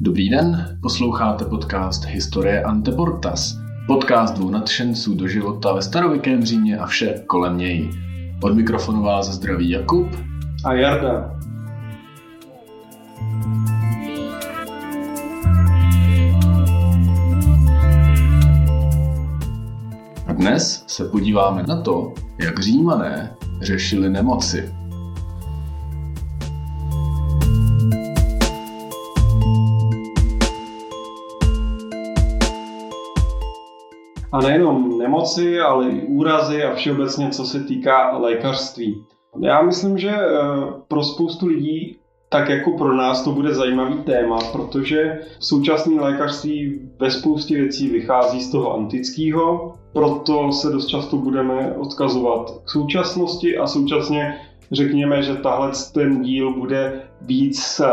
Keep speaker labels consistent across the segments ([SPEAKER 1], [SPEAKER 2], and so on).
[SPEAKER 1] Dobrý den, posloucháte podcast Historie Anteportas, podcast dvou nadšenců do života ve starověkém Římě a vše kolem něj. Od mikrofonu vás zdraví Jakub
[SPEAKER 2] a Jarda.
[SPEAKER 1] Dnes se podíváme na to, jak římané řešili nemoci.
[SPEAKER 2] Nemoci, ale i úrazy a všeobecně, co se týká lékařství. Já myslím, že eh, pro spoustu lidí tak jako pro nás to bude zajímavý téma, protože současné lékařství ve spoustě věcí vychází z toho antického, proto se dost často budeme odkazovat k současnosti a současně řekněme, že tahle ten díl bude víc eh,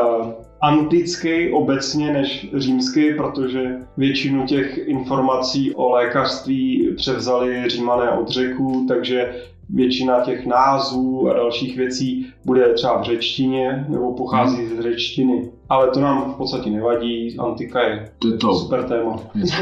[SPEAKER 2] antický obecně než římský, protože většinu těch informací o lékařství převzali římané od řeků, takže většina těch názvů a dalších věcí bude třeba v řečtině nebo pochází hmm. z řečtiny. Ale to nám v podstatě nevadí, antika je, to je to, super téma.
[SPEAKER 1] Je to,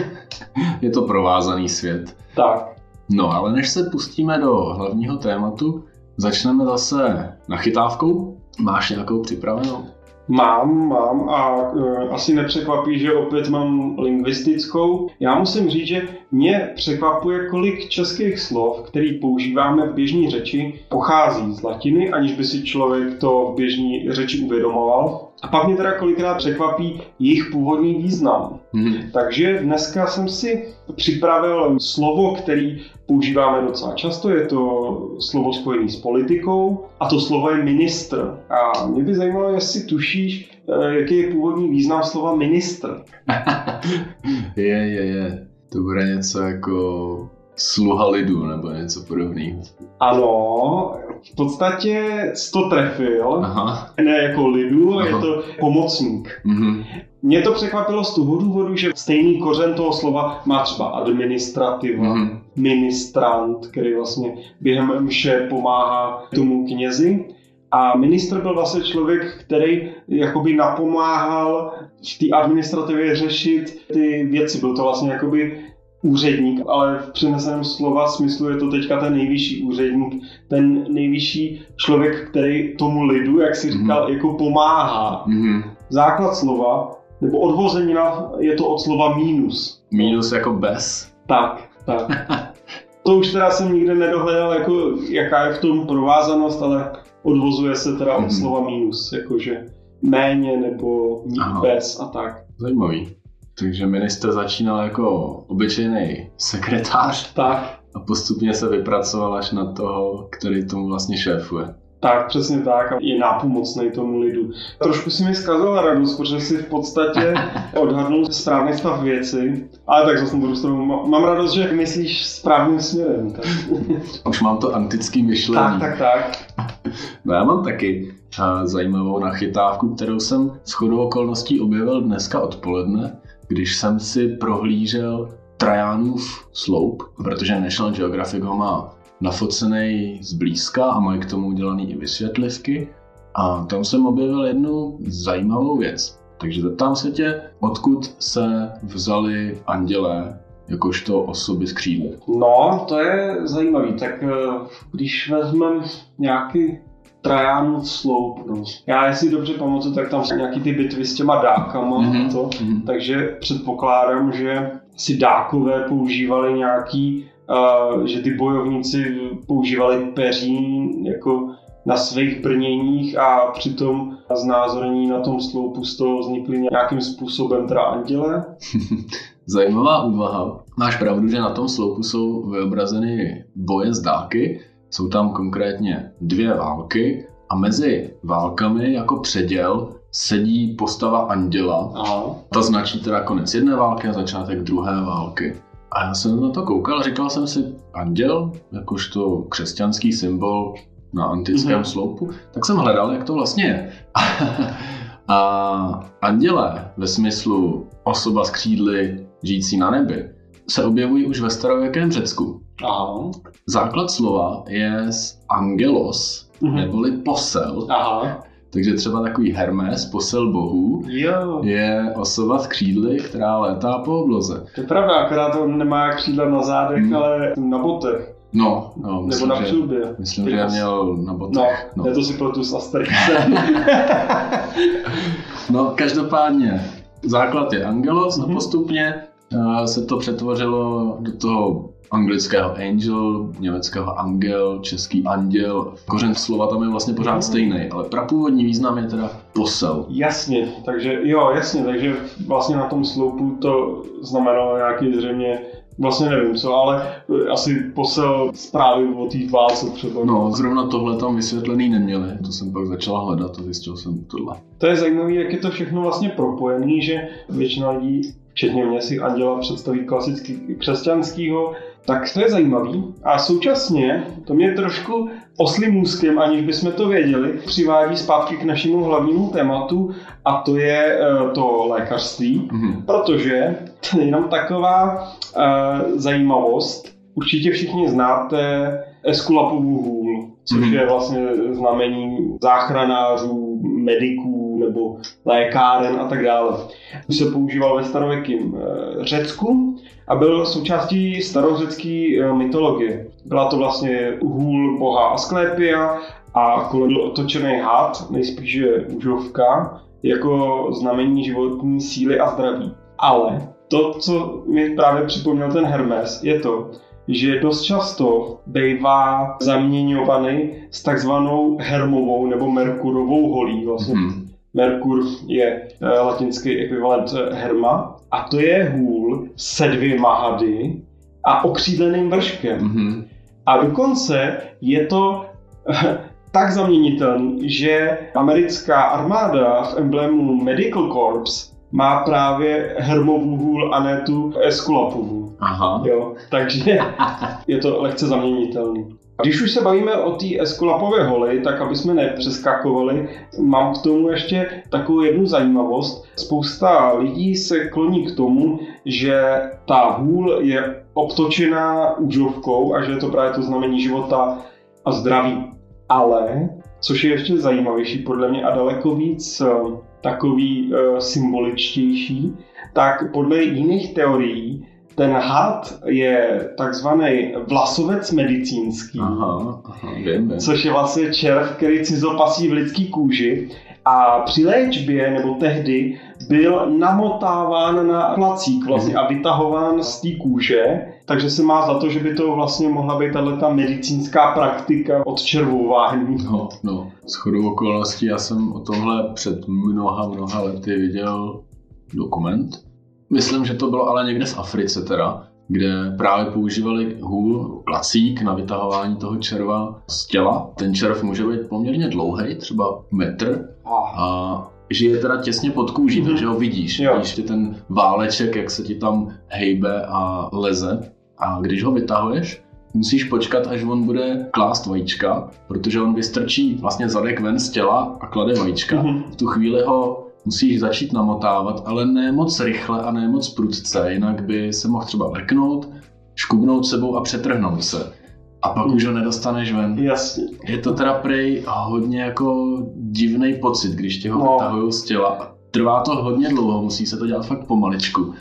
[SPEAKER 1] je to provázaný svět.
[SPEAKER 2] Tak.
[SPEAKER 1] No ale než se pustíme do hlavního tématu, začneme zase nachytávkou. Máš nějakou připravenou?
[SPEAKER 2] Mám, mám a uh, asi nepřekvapí, že opět mám lingvistickou. Já musím říct, že mě překvapuje, kolik českých slov, který používáme v běžné řeči, pochází z latiny, aniž by si člověk to v běžné řeči uvědomoval. A pak mě teda kolikrát překvapí jejich původní význam. Hmm. Takže dneska jsem si připravil slovo, který používáme docela často, je to slovo spojené s politikou a to slovo je ministr. A mě by zajímalo, jestli tušíš, eh, jaký je původní význam slova ministr.
[SPEAKER 1] je, je, je. To bude něco jako sluha lidu nebo něco podobného.
[SPEAKER 2] Ano, v podstatě to trefil. Aha. Ne jako lidu, Aha. je to pomocník. Mhm. Mě to překvapilo z toho důvodu, že stejný kořen toho slova má třeba administrativa, mm-hmm. ministrant, který vlastně během mše pomáhá tomu knězi. A ministr byl vlastně člověk, který jakoby napomáhal v té administrativě řešit ty věci. Byl to vlastně jakoby úředník, ale v přeneseném slova smyslu je to teďka ten nejvyšší úředník, ten nejvyšší člověk, který tomu lidu, jak si říkal, mm-hmm. jako pomáhá. Mm-hmm. Základ slova, nebo odvozenina je to od slova mínus.
[SPEAKER 1] Mínus jako bez?
[SPEAKER 2] Tak, tak. to už teda jsem nikde nedohledal, jako, jaká je v tom provázanost, ale odvozuje se teda mm-hmm. od mhm. slova mínus, jakože méně nebo bez a tak.
[SPEAKER 1] Zajímavý. Takže minister začínal jako obyčejný sekretář
[SPEAKER 2] tak.
[SPEAKER 1] a postupně se vypracoval až na toho, který tomu vlastně šéfuje.
[SPEAKER 2] Tak, přesně tak. A je nápomocný tomu lidu. Trošku si mi zkazil radost, protože si v podstatě odhadnul správný stav věci. Ale tak zase druhou stranu mám radost, že myslíš správným směrem. Tak.
[SPEAKER 1] Už mám to antický myšlení.
[SPEAKER 2] Tak, tak, tak.
[SPEAKER 1] No já mám taky zajímavou nachytávku, kterou jsem s chodou okolností objevil dneska odpoledne když jsem si prohlížel Trajanův sloup, protože National Geographic ho má nafocený zblízka a mají k tomu udělaný i vysvětlivky. A tam jsem objevil jednu zajímavou věc. Takže zeptám se tě, odkud se vzali andělé jakožto osoby s křídly?
[SPEAKER 2] No, to je zajímavý. Tak eh, když vezmeme nějaký Trajanův sloup. No. Já si dobře pamatuju, tak tam jsou nějaký ty bitvy s těma dákama mm-hmm. a to, mm-hmm. takže předpokládám, že si dákové používali nějaký, uh, že ty bojovníci používali peří jako na svých brněních a přitom znázorní na tom sloupu z toho vznikly nějakým způsobem teda anděle.
[SPEAKER 1] Zajímavá úvaha. Máš pravdu, že na tom sloupu jsou vyobrazeny boje z dáky, jsou tam konkrétně dvě války a mezi válkami jako předěl sedí postava anděla. Aha. Ta značí teda konec jedné války a začátek druhé války. A já jsem na to koukal říkal jsem si, anděl, jakožto křesťanský symbol na antickém mm-hmm. sloupu, tak jsem hledal, jak to vlastně je. a anděle ve smyslu osoba s křídly žijící na nebi se objevují už ve starověkém Řecku.
[SPEAKER 2] Aha.
[SPEAKER 1] Základ slova je z angelos, mm-hmm. neboli posel.
[SPEAKER 2] Aha.
[SPEAKER 1] Takže třeba takový Hermes, posel bohů,
[SPEAKER 2] jo.
[SPEAKER 1] je osoba s křídly, která létá po obloze.
[SPEAKER 2] To je pravda, akorát on nemá křídla na zádech, hmm. ale na botech.
[SPEAKER 1] No, no
[SPEAKER 2] myslím, Nebo na přilbě.
[SPEAKER 1] Myslím, že že měl na botech.
[SPEAKER 2] No, no. to si pletu s Asterixem.
[SPEAKER 1] no, každopádně, základ je Angelos mm-hmm. a postupně uh, se to přetvořilo do toho anglického angel, německého angel, český anděl. Kořen slova tam je vlastně pořád stejný, ale prapůvodní význam je teda posel.
[SPEAKER 2] Jasně, takže jo, jasně, takže vlastně na tom sloupu to znamenalo nějaký zřejmě Vlastně nevím co, ale asi posel zprávy o té válce třeba.
[SPEAKER 1] No, zrovna tohle tam vysvětlený neměli, to jsem pak začala hledat a zjistil jsem tohle.
[SPEAKER 2] To je zajímavé, jak je to všechno vlastně propojený, že většina lidí, včetně mě, si anděla představí klasicky křesťanského, tak to je zajímavý. A současně to mě trošku oslým můzkem, aniž bychom to věděli, přivádí zpátky k našemu hlavnímu tématu a to je eh, to lékařství, mm-hmm. protože to je jenom taková uh, zajímavost. Určitě všichni znáte Eskulapovu hůl, což mm-hmm. je vlastně znamení záchranářů, mediků nebo lékáren a tak dále. Už se používal ve starověkém eh, Řecku a byl součástí starořecké eh, mytologie. Byla to vlastně hůl boha Asklepia a kolem byl otočený had, nejspíš je užovka, jako znamení životní síly a zdraví. Ale to, co mi právě připomněl ten Hermes, je to, že dost často bývá zaměňovaný s takzvanou hermovou nebo merkurovou holí. Vlastně. Mm. Merkur je uh, latinský ekvivalent eh, herma a to je hůl se dvěma hady a okřídleným vrškem. Mm-hmm. A dokonce je to tak zaměnitelný, že americká armáda v emblému Medical Corps má právě hermovou hůl a ne tu Eskulapovu.
[SPEAKER 1] Aha.
[SPEAKER 2] Jo, takže je to lehce zaměnitelný. Když už se bavíme o té Eskulapové holi, tak aby jsme nepřeskakovali, mám k tomu ještě takovou jednu zajímavost. Spousta lidí se kloní k tomu, že ta hůl je obtočená úžovkou a že je to právě to znamení života a zdraví. Ale, což je ještě zajímavější podle mě a daleko víc takový uh, symboličtější, tak podle jiných teorií ten had je takzvaný vlasovec medicínský,
[SPEAKER 1] aha, aha, vím, vím.
[SPEAKER 2] což je vlastně červ, který cizopasí v lidský kůži a při léčbě nebo tehdy byl namotáván na placík vlastně a vytahován z té kůže, takže se má za to, že by to vlastně mohla být tato medicínská praktika od červování.
[SPEAKER 1] No, no. S chodou okolností já jsem o tomhle před mnoha, mnoha lety viděl dokument. Myslím, že to bylo ale někde z Africe teda, kde právě používali hůl, klacík na vytahování toho červa z těla. Ten červ může být poměrně dlouhý, třeba metr. A žije teda těsně pod kůží, mm-hmm. takže ho vidíš. Jo. Vidíš ty ten váleček, jak se ti tam hejbe a leze. A když ho vytahuješ, musíš počkat, až on bude klást vajíčka, protože on vystrčí vlastně zadek ven z těla a klade vajíčka. Mm-hmm. V tu chvíli ho musíš začít namotávat, ale ne moc rychle a ne moc prudce, jinak by se mohl třeba leknout, škubnout sebou a přetrhnout se. A pak mm. už ho nedostaneš ven.
[SPEAKER 2] Jasně.
[SPEAKER 1] Je to teda prej hodně jako divný pocit, když tě ho no. vytahují z těla. Trvá to hodně dlouho, musí se to dělat fakt pomaličku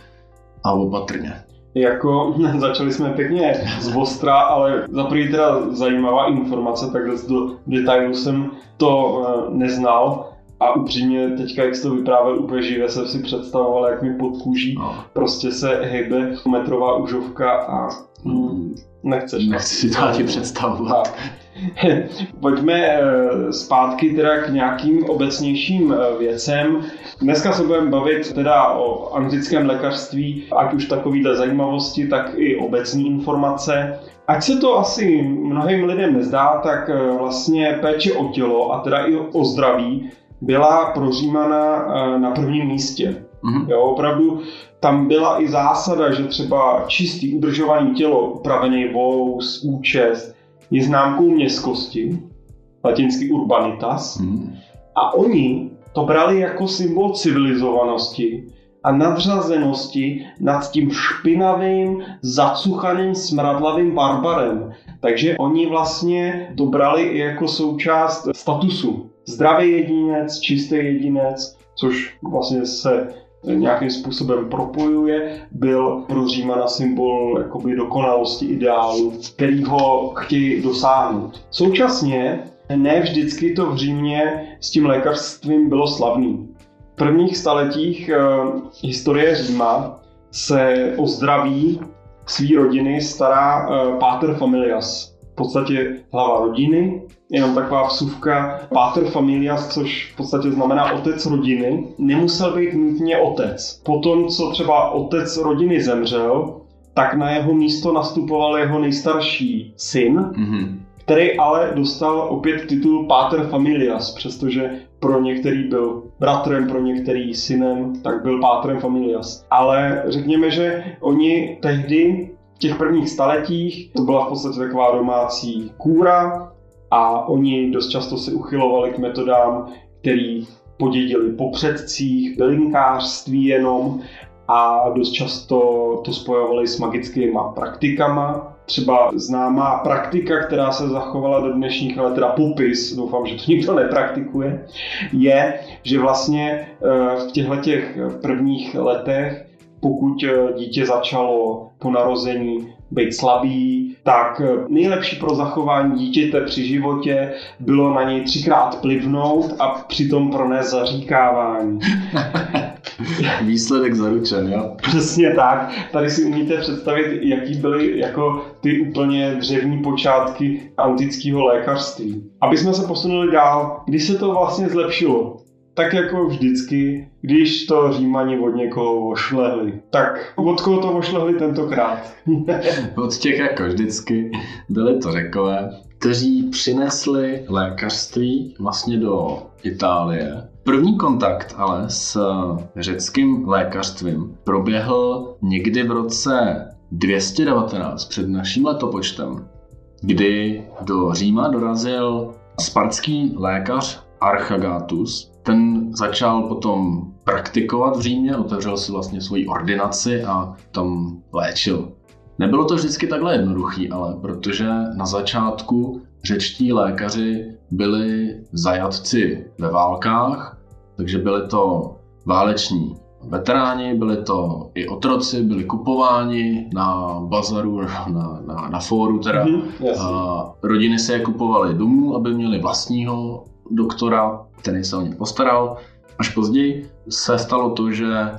[SPEAKER 1] a opatrně.
[SPEAKER 2] Jako začali jsme pěkně z ostra, ale za první teda zajímavá informace, takhle do detailu jsem to uh, neznal. A upřímně teďka, jak jsi to vyprávěl úplně živě, jsem si představoval, jak mi pod kůží no. prostě se hejbe metrová užovka a mm, nechceš.
[SPEAKER 1] Nechci si to ani představovat.
[SPEAKER 2] Pojďme eh, zpátky teda k nějakým obecnějším eh, věcem. Dneska se budeme bavit teda o anglickém lékařství, ať už takovýhle zajímavosti, tak i obecní informace. Ať se to asi mnohým lidem nezdá, tak eh, vlastně péče o tělo a teda i o zdraví byla prožímána na prvním místě. Mm-hmm. Jo, opravdu tam byla i zásada, že třeba čistý udržování tělo, upravený vous, účest, je známkou městskosti, latinsky urbanitas, mm. a oni to brali jako symbol civilizovanosti a nadřazenosti nad tím špinavým, zacuchaným, smradlavým barbarem. Takže oni vlastně to brali i jako součást statusu. Zdravý jedinec, čistý jedinec, což vlastně se nějakým způsobem propojuje, byl pro Římana symbol jakoby dokonalosti ideálu, který ho chtějí dosáhnout. Současně ne vždycky to v Římě s tím lékařstvím bylo slavný. V prvních staletích uh, historie Říma se o zdraví své rodiny stará uh, Pater Familias, podstatě hlava rodiny, jenom taková vsuvka, Pater Familias, což v podstatě znamená otec rodiny, nemusel být nutně otec. Potom, co třeba otec rodiny zemřel, tak na jeho místo nastupoval jeho nejstarší syn, mm-hmm který ale dostal opět titul Pater Familias, přestože pro některý byl bratrem, pro některý synem, tak byl Patrem Familias. Ale řekněme, že oni tehdy těch prvních staletích to byla v podstatě taková domácí kůra a oni dost často se uchylovali k metodám, který podědili po předcích, bylinkářství jenom a dost často to spojovali s magickými praktikama. Třeba známá praktika, která se zachovala do dnešních let, teda popis, doufám, že to nikdo nepraktikuje, je, že vlastně eh, v těchto těch prvních letech, pokud eh, dítě začalo po narození být slabý, tak eh, nejlepší pro zachování dítěte při životě bylo na něj třikrát plivnout a přitom pronést zaříkávání.
[SPEAKER 1] Výsledek zaručen, jo?
[SPEAKER 2] Přesně tak. Tady si umíte představit, jaký byly jako ty úplně dřevní počátky antického lékařství. Aby jsme se posunuli dál, kdy se to vlastně zlepšilo? Tak jako vždycky, když to Římani od někoho ošlehli. Tak od koho to ošlehli tentokrát?
[SPEAKER 1] od těch jako vždycky byli to řekové, kteří přinesli lékařství vlastně do Itálie. První kontakt ale s řeckým lékařstvím proběhl někdy v roce 219 před naším letopočtem, kdy do Říma dorazil spartský lékař Archagatus, ten začal potom praktikovat v Římě, otevřel si vlastně svoji ordinaci a tam léčil. Nebylo to vždycky takhle jednoduchý, ale protože na začátku řečtí lékaři byli zajatci ve válkách, takže byli to váleční veteráni, byli to i otroci, byli kupováni na bazaru, na, na, na fóru teda. Mm-hmm, a rodiny se je kupovaly domů, aby měli vlastního doktora, který se o ně postaral. Až později se stalo to, že eh,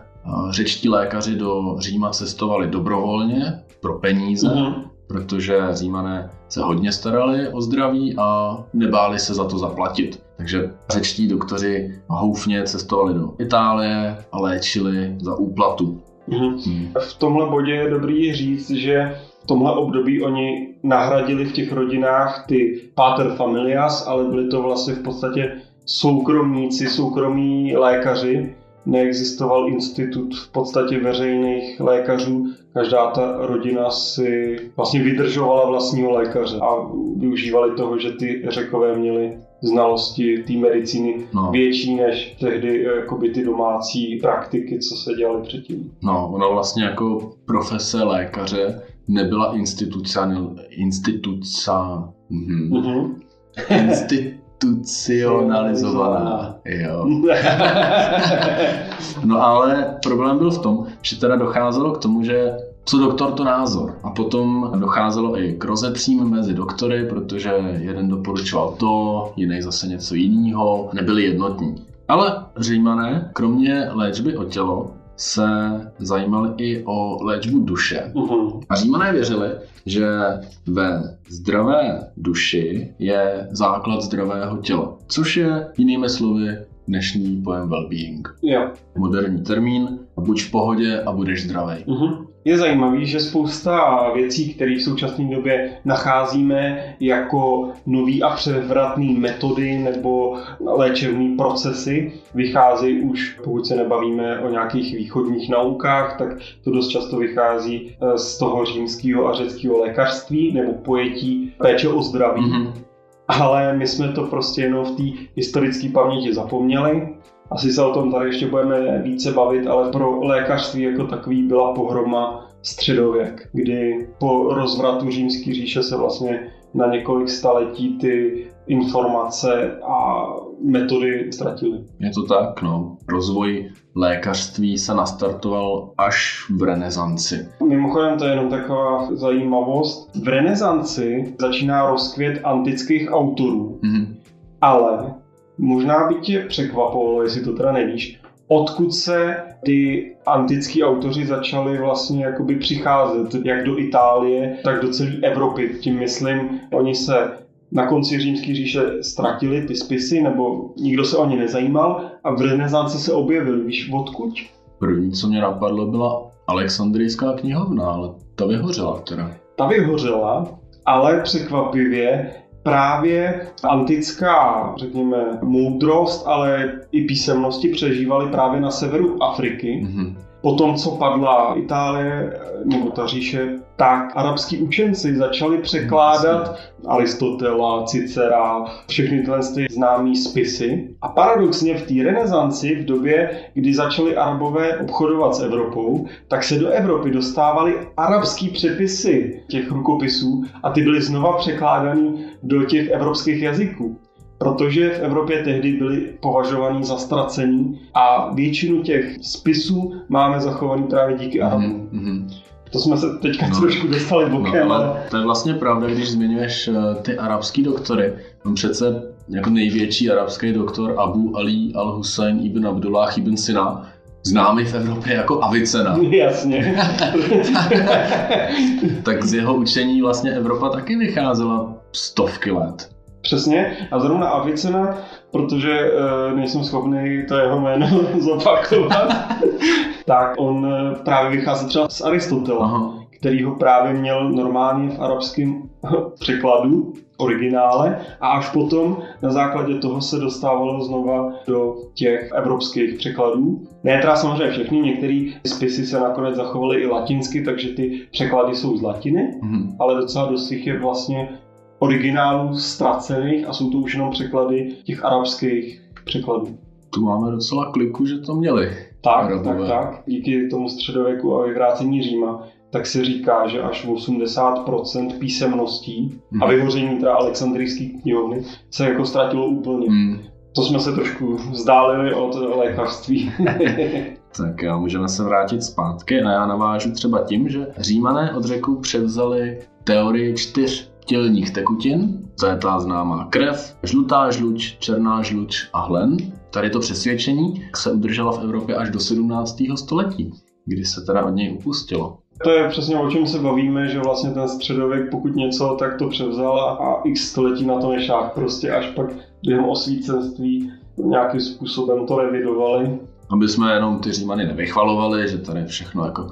[SPEAKER 1] řečtí lékaři do Říma cestovali dobrovolně pro peníze, mm-hmm. protože Římané se hodně starali o zdraví a nebáli se za to zaplatit. Takže řečtí doktoři houfně cestovali do Itálie a léčili za úplatu.
[SPEAKER 2] Mm-hmm. Hmm. V tomhle bodě je dobrý říct, že v tomhle období oni nahradili v těch rodinách ty pater familias, ale byli to vlastně v podstatě soukromníci, soukromí lékaři. Neexistoval institut v podstatě veřejných lékařů. Každá ta rodina si vlastně vydržovala vlastního lékaře a využívali toho, že ty řekové měli znalosti té medicíny no. větší než tehdy jakoby ty domácí praktiky, co se dělaly předtím.
[SPEAKER 1] No, ono vlastně jako profese lékaře nebyla institucional, instituca, mm-hmm. Mm-hmm. Institucionalizovaná. Jo. no ale problém byl v tom, že teda docházelo k tomu, že co doktor, to názor. A potom docházelo i k rozetřím mezi doktory, protože jeden doporučoval to, jiný zase něco jiného, nebyli jednotní. Ale římané, kromě léčby o tělo, se zajímali i o léčbu duše. Uh-huh. A římané věřili, že ve zdravé duši je základ zdravého těla, což je jinými slovy dnešní pojem well-being.
[SPEAKER 2] Jo.
[SPEAKER 1] Moderní termín, buď v pohodě a budeš zdravý.
[SPEAKER 2] Uh-huh. Je zajímavý, že spousta věcí, které v současné době nacházíme jako nový a převratný metody nebo léčebné procesy, vycházejí už, pokud se nebavíme o nějakých východních naukách, tak to dost často vychází eh, z toho římského a řeckého lékařství nebo pojetí péče o zdraví. Mm-hmm. Ale my jsme to prostě jenom v té historické paměti zapomněli Asi se o tom tady ještě budeme více bavit, ale pro lékařství jako takový byla pohroma středověk, kdy po rozvratu římské říše se vlastně na několik staletí ty informace a metody ztratily.
[SPEAKER 1] Je to tak, no. Rozvoj lékařství se nastartoval až v renesanci.
[SPEAKER 2] Mimochodem to je jenom taková zajímavost. V renesanci začíná rozkvět antických autorů, mm-hmm. ale možná by tě překvapovalo, jestli to teda nevíš, odkud se ty antický autoři začali vlastně jakoby přicházet, jak do Itálie, tak do celé Evropy. Tím myslím, oni se na konci římské říše ztratili ty spisy, nebo nikdo se o ně nezajímal a v renesanci se objevili. Víš, odkud?
[SPEAKER 1] První, co mě napadlo, byla Alexandrijská knihovna, ale ta vyhořela teda.
[SPEAKER 2] Ta vyhořela, ale překvapivě právě antická, řekněme, moudrost, ale i písemnosti přežívaly právě na severu Afriky. Mm-hmm. Po tom, co padla Itálie nebo ta říše, tak arabský učenci začali překládat Aristotela, Cicera, všechny tyhle ty známé spisy. A paradoxně v té renesanci, v době, kdy začali arabové obchodovat s Evropou, tak se do Evropy dostávaly arabský přepisy těch rukopisů a ty byly znova překládány do těch evropských jazyků protože v Evropě tehdy byly považovaný za ztracení a většinu těch spisů máme zachovaný právě díky Arabům. Mm-hmm. To jsme se teďka no. trošku dostali bokem. No, ale
[SPEAKER 1] to je vlastně pravda, když zmiňuješ eh, ty arabský doktory. On přece jako největší arabský doktor Abu Ali al-Hussein ibn Abdullah ibn Sina, známý v Evropě jako Avicena.
[SPEAKER 2] Jasně.
[SPEAKER 1] tak z jeho učení vlastně Evropa taky vycházela stovky let.
[SPEAKER 2] Přesně. A zrovna Avicena, protože uh, nejsem schopný to jeho jméno zopakovat, tak on uh, právě vychází třeba z Aristotela, Aha. který ho právě měl normálně v arabském překladu, originále, a až potom na základě toho se dostávalo znova do těch evropských překladů. Ne teda samozřejmě všechny, některé spisy se nakonec zachovaly i latinsky, takže ty překlady jsou z latiny, mm-hmm. ale docela dost je vlastně originálů ztracených a jsou to už jenom překlady těch arabských překladů.
[SPEAKER 1] Tu máme docela kliku, že to měli.
[SPEAKER 2] Tak, Arabové. tak, tak. Díky tomu středověku a vyvrácení Říma tak se říká, že až 80% písemností hmm. a mhm. vyhoření teda Alexandrijské knihovny se jako ztratilo úplně. Hmm. To jsme se trošku vzdálili od lékařství.
[SPEAKER 1] tak jo, můžeme se vrátit zpátky a já navážu třeba tím, že Římané od řeků převzali teorii čtyř tělních tekutin, to je ta známá krev, žlutá žluč, černá žluč a hlen. Tady to přesvědčení se udrželo v Evropě až do 17. století, kdy se teda od něj upustilo.
[SPEAKER 2] To je přesně o čem se bavíme, že vlastně ten středověk, pokud něco, tak to převzal a x století na to nešák. Prostě až pak během osvícenství nějakým způsobem to revidovali.
[SPEAKER 1] Aby jsme jenom ty římany nevychvalovali, že tady všechno jako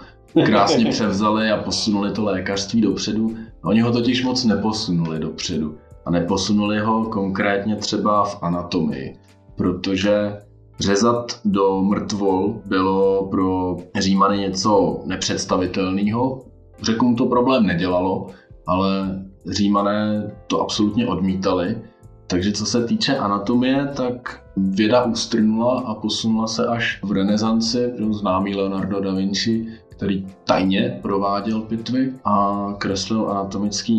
[SPEAKER 1] krásně převzali a posunuli to lékařství dopředu. Oni ho totiž moc neposunuli dopředu. A neposunuli ho konkrétně třeba v anatomii, protože řezat do mrtvol bylo pro Římany něco nepředstavitelného. Řekům to problém nedělalo, ale Římané to absolutně odmítali. Takže co se týče anatomie, tak věda ustrnula a posunula se až v renesanci, známý Leonardo da Vinci který tajně prováděl pitvy a kreslil anatomické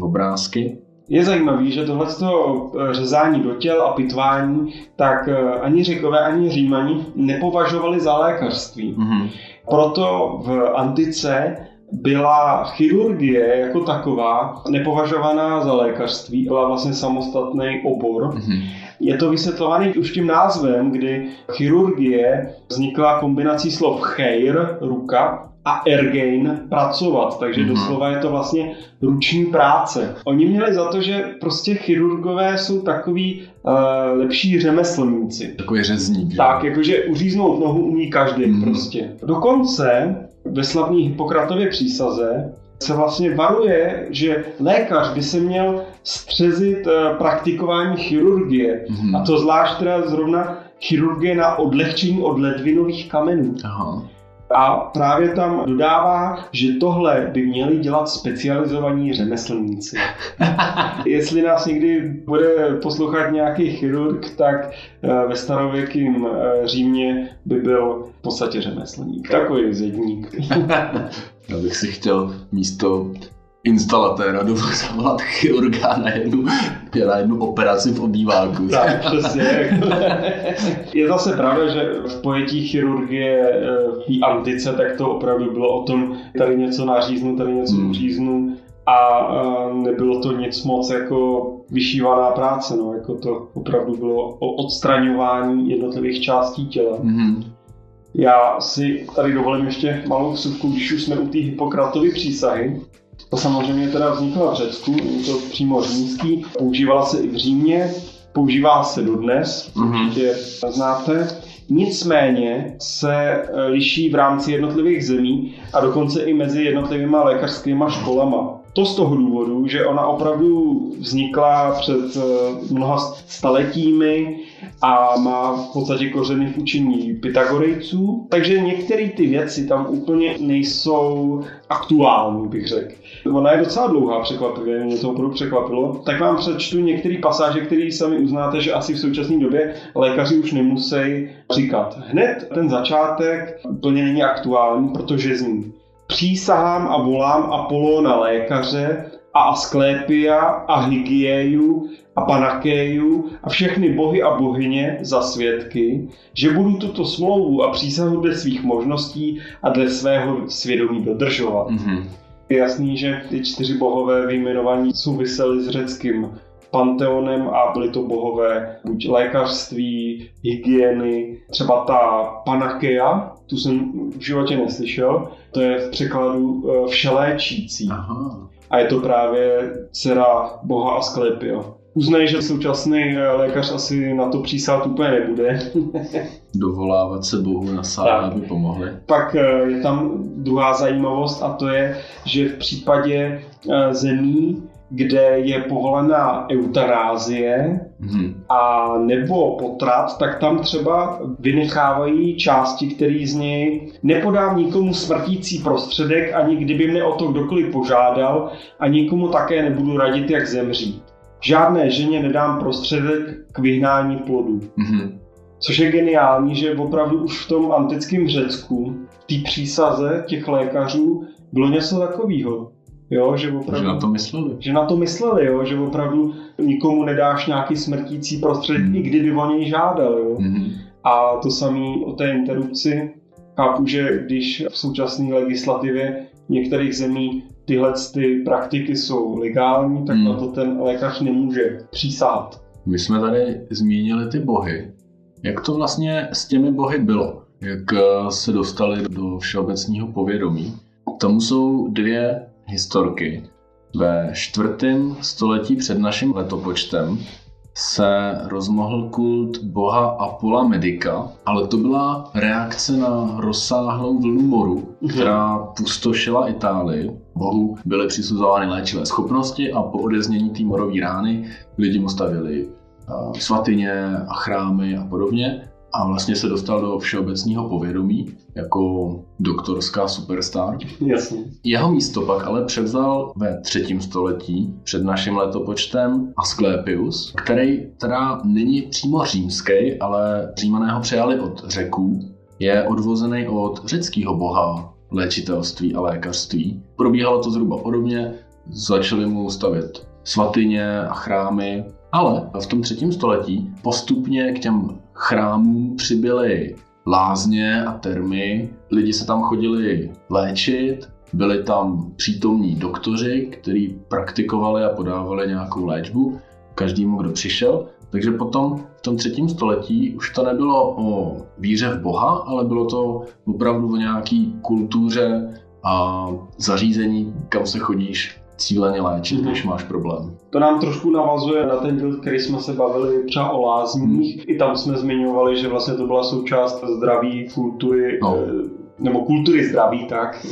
[SPEAKER 1] obrázky.
[SPEAKER 2] Je zajímavý, že tohle eh, řezání do těl a pitvání, tak eh, ani řekové, ani římani nepovažovali za lékařství. Mm-hmm. Proto v antice byla chirurgie jako taková nepovažovaná za lékařství, byla vlastně samostatný obor. Mm-hmm. Je to vysvětlované už tím názvem, kdy chirurgie vznikla kombinací slov cheir, ruka, a ergein, pracovat, takže mm-hmm. doslova je to vlastně ruční práce. Oni měli za to, že prostě chirurgové jsou takový uh, lepší řemeslníci.
[SPEAKER 1] Takový řezník.
[SPEAKER 2] Tak, jakože uříznout nohu umí každý mm-hmm. prostě. Dokonce ve slavní Hippokratově přísaze se vlastně varuje, že lékař by se měl střezit uh, praktikování chirurgie. Mm-hmm. A to zvlášť teda zrovna chirurgie na odlehčení od ledvinových kamenů. Aha. A právě tam dodává, že tohle by měli dělat specializovaní řemeslníci. Jestli nás někdy bude poslouchat nějaký chirurg, tak eh, ve starověkém eh, Římě by byl v podstatě řemeslník. Takový zedník.
[SPEAKER 1] Já bych si chtěl místo instalatéra do zavolat chirurga na jednu, na jednu operaci v obýváku.
[SPEAKER 2] Tak, přesně. Je zase pravda, že v pojetí chirurgie eh, v té antice, tak to opravdu bylo o tom, tady něco naříznu, tady něco hmm. uříznu a eh, nebylo to nic moc jako vyšívaná práce, no, jako to opravdu bylo o odstraňování jednotlivých částí těla. Hmm. Já si tady dovolím ještě malou vsuvku, když už jsme u té Hippokratovy přísahy, to samozřejmě teda vzniklo v Řecku, je to přímo římský, používala se i v Římě, používá se dodnes, mm-hmm. určitě znáte. Nicméně se e, liší v rámci jednotlivých zemí a dokonce i mezi jednotlivými lékařskými školama. To z toho důvodu, že ona opravdu vznikla před e, mnoha staletími a má v podstatě kořeny v učení Pythagorejců, takže některé ty věci tam úplně nejsou aktuální, bych řekl. Ona je docela dlouhá, překvapivě, mě to opravdu překvapilo. Tak vám přečtu některé pasáže, které sami uznáte, že asi v současné době lékaři už nemusí říkat. Hned ten začátek úplně není aktuální, protože zní. Přísahám a volám Apollo lékaře a Asklepia a Hygieju a Panakéju a všechny bohy a bohyně za svědky, že budu tuto smlouvu a přísahu dle svých možností a dle svého svědomí dodržovat. Mm-hmm. Je jasný, že ty čtyři bohové vyjmenovaní souvisely s řeckým panteonem a byly to bohové buď lékařství, hygieny, třeba ta Panakeia, tu jsem v životě neslyšel, to je v překladu eh, všeléčící. Aha. A je to právě dcera boha Asklepio. Uznají, že současný eh, lékař asi na to přísát úplně nebude.
[SPEAKER 1] Dovolávat se Bohu na sále, aby pomohli.
[SPEAKER 2] Pak eh, je tam druhá zajímavost a to je, že v případě eh, zemí, kde je povolená eutanázie hmm. a nebo potrat, tak tam třeba vynechávají části, které z něj nepodám nikomu smrtící prostředek, ani kdyby mě o to kdokoliv požádal a nikomu také nebudu radit, jak zemřít. Žádné ženě nedám prostředek k vyhnání plodu. Hmm. Což je geniální, že opravdu už v tom antickém Řecku, v té přísaze těch lékařů, bylo něco takového. Jo, že, opravdu,
[SPEAKER 1] že na to mysleli.
[SPEAKER 2] Že na to mysleli, jo, že opravdu nikomu nedáš nějaký smrtící prostředek, mm. i kdyby o něj žádal. Jo. Mm. A to samé o té interrupci. Chápu, že když v současné legislativě některých zemí tyhle ty praktiky jsou legální, tak mm. na to ten lékař nemůže přísahat.
[SPEAKER 1] My jsme tady zmínili ty bohy. Jak to vlastně s těmi bohy bylo? Jak eh, se dostali do všeobecného povědomí? Tomu jsou dvě historky. Ve čtvrtém století před naším letopočtem se rozmohl kult boha Apola Medica, ale to byla reakce na rozsáhlou vlnu moru, mhm. která pustošila Itálii. Bohu byly přisuzovány léčivé schopnosti a po odeznění té morové rány lidi mu stavili svatyně a chrámy a podobně a vlastně se dostal do všeobecného povědomí jako doktorská superstar.
[SPEAKER 2] Jasně.
[SPEAKER 1] Jeho místo pak ale převzal ve třetím století před naším letopočtem Asklepius, který teda není přímo římský, ale římané ho přijali od řeků. Je odvozený od řeckého boha léčitelství a lékařství. Probíhalo to zhruba podobně, začali mu stavět svatyně a chrámy, ale v tom třetím století postupně k těm chrámům přibyly lázně a termy, lidi se tam chodili léčit, byli tam přítomní doktoři, kteří praktikovali a podávali nějakou léčbu každému, kdo přišel. Takže potom v tom třetím století už to nebylo o víře v Boha, ale bylo to opravdu o nějaký kultuře a zařízení, kam se chodíš cíleně léčit, mm-hmm. když máš problém.
[SPEAKER 2] To nám trošku navazuje na ten díl, který jsme se bavili třeba o lázních. Mm. I tam jsme zmiňovali, že vlastně to byla součást zdraví kultury no. Eh, nebo kultury zdraví tak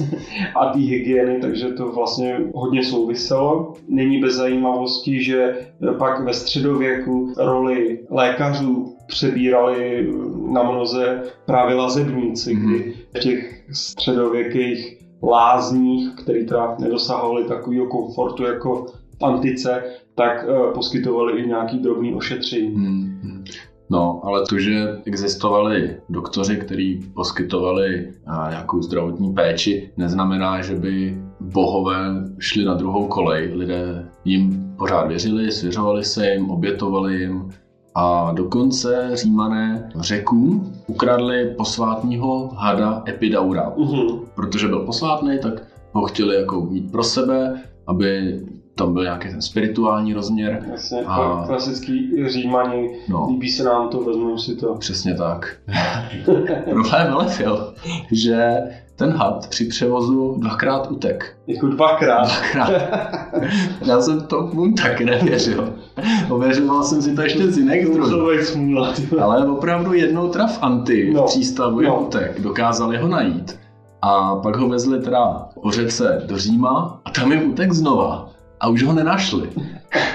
[SPEAKER 2] a té hygieny, takže to vlastně hodně souviselo. Není bez zajímavosti, že pak ve středověku roli lékařů přebírali na mnoze právě lazebníci, mm. kdy v těch středověkých lázních, který teda nedosahovali takového komfortu jako v antice, tak uh, poskytovali i nějaký drobný ošetření. Hmm.
[SPEAKER 1] No, ale to, že existovali doktoři, kteří poskytovali nějakou zdravotní péči, neznamená, že by bohové šli na druhou kolej. Lidé jim pořád věřili, svěřovali se jim, obětovali jim a dokonce římané řeků ukradli posvátního hada Epidaura. Uh-huh. Protože byl posvátný, tak ho chtěli jako mít pro sebe, aby tam byl nějaký ten spirituální rozměr.
[SPEAKER 2] Jasně, a... klasický římani, no. líbí se nám to, vezmeme si to.
[SPEAKER 1] Přesně tak. Problém ale byl, že ten had při převozu dvakrát utek.
[SPEAKER 2] Jako dvakrát?
[SPEAKER 1] Dvakrát. Já jsem tomu taky nevěřil. Ověřoval jsem si to ještě z jiných zdrojů. Ale opravdu jednou traf anty no. v přístavu no. utek. Dokázali ho najít. A pak ho vezli teda po řece do Říma a tam jim utek znova a už ho nenašli.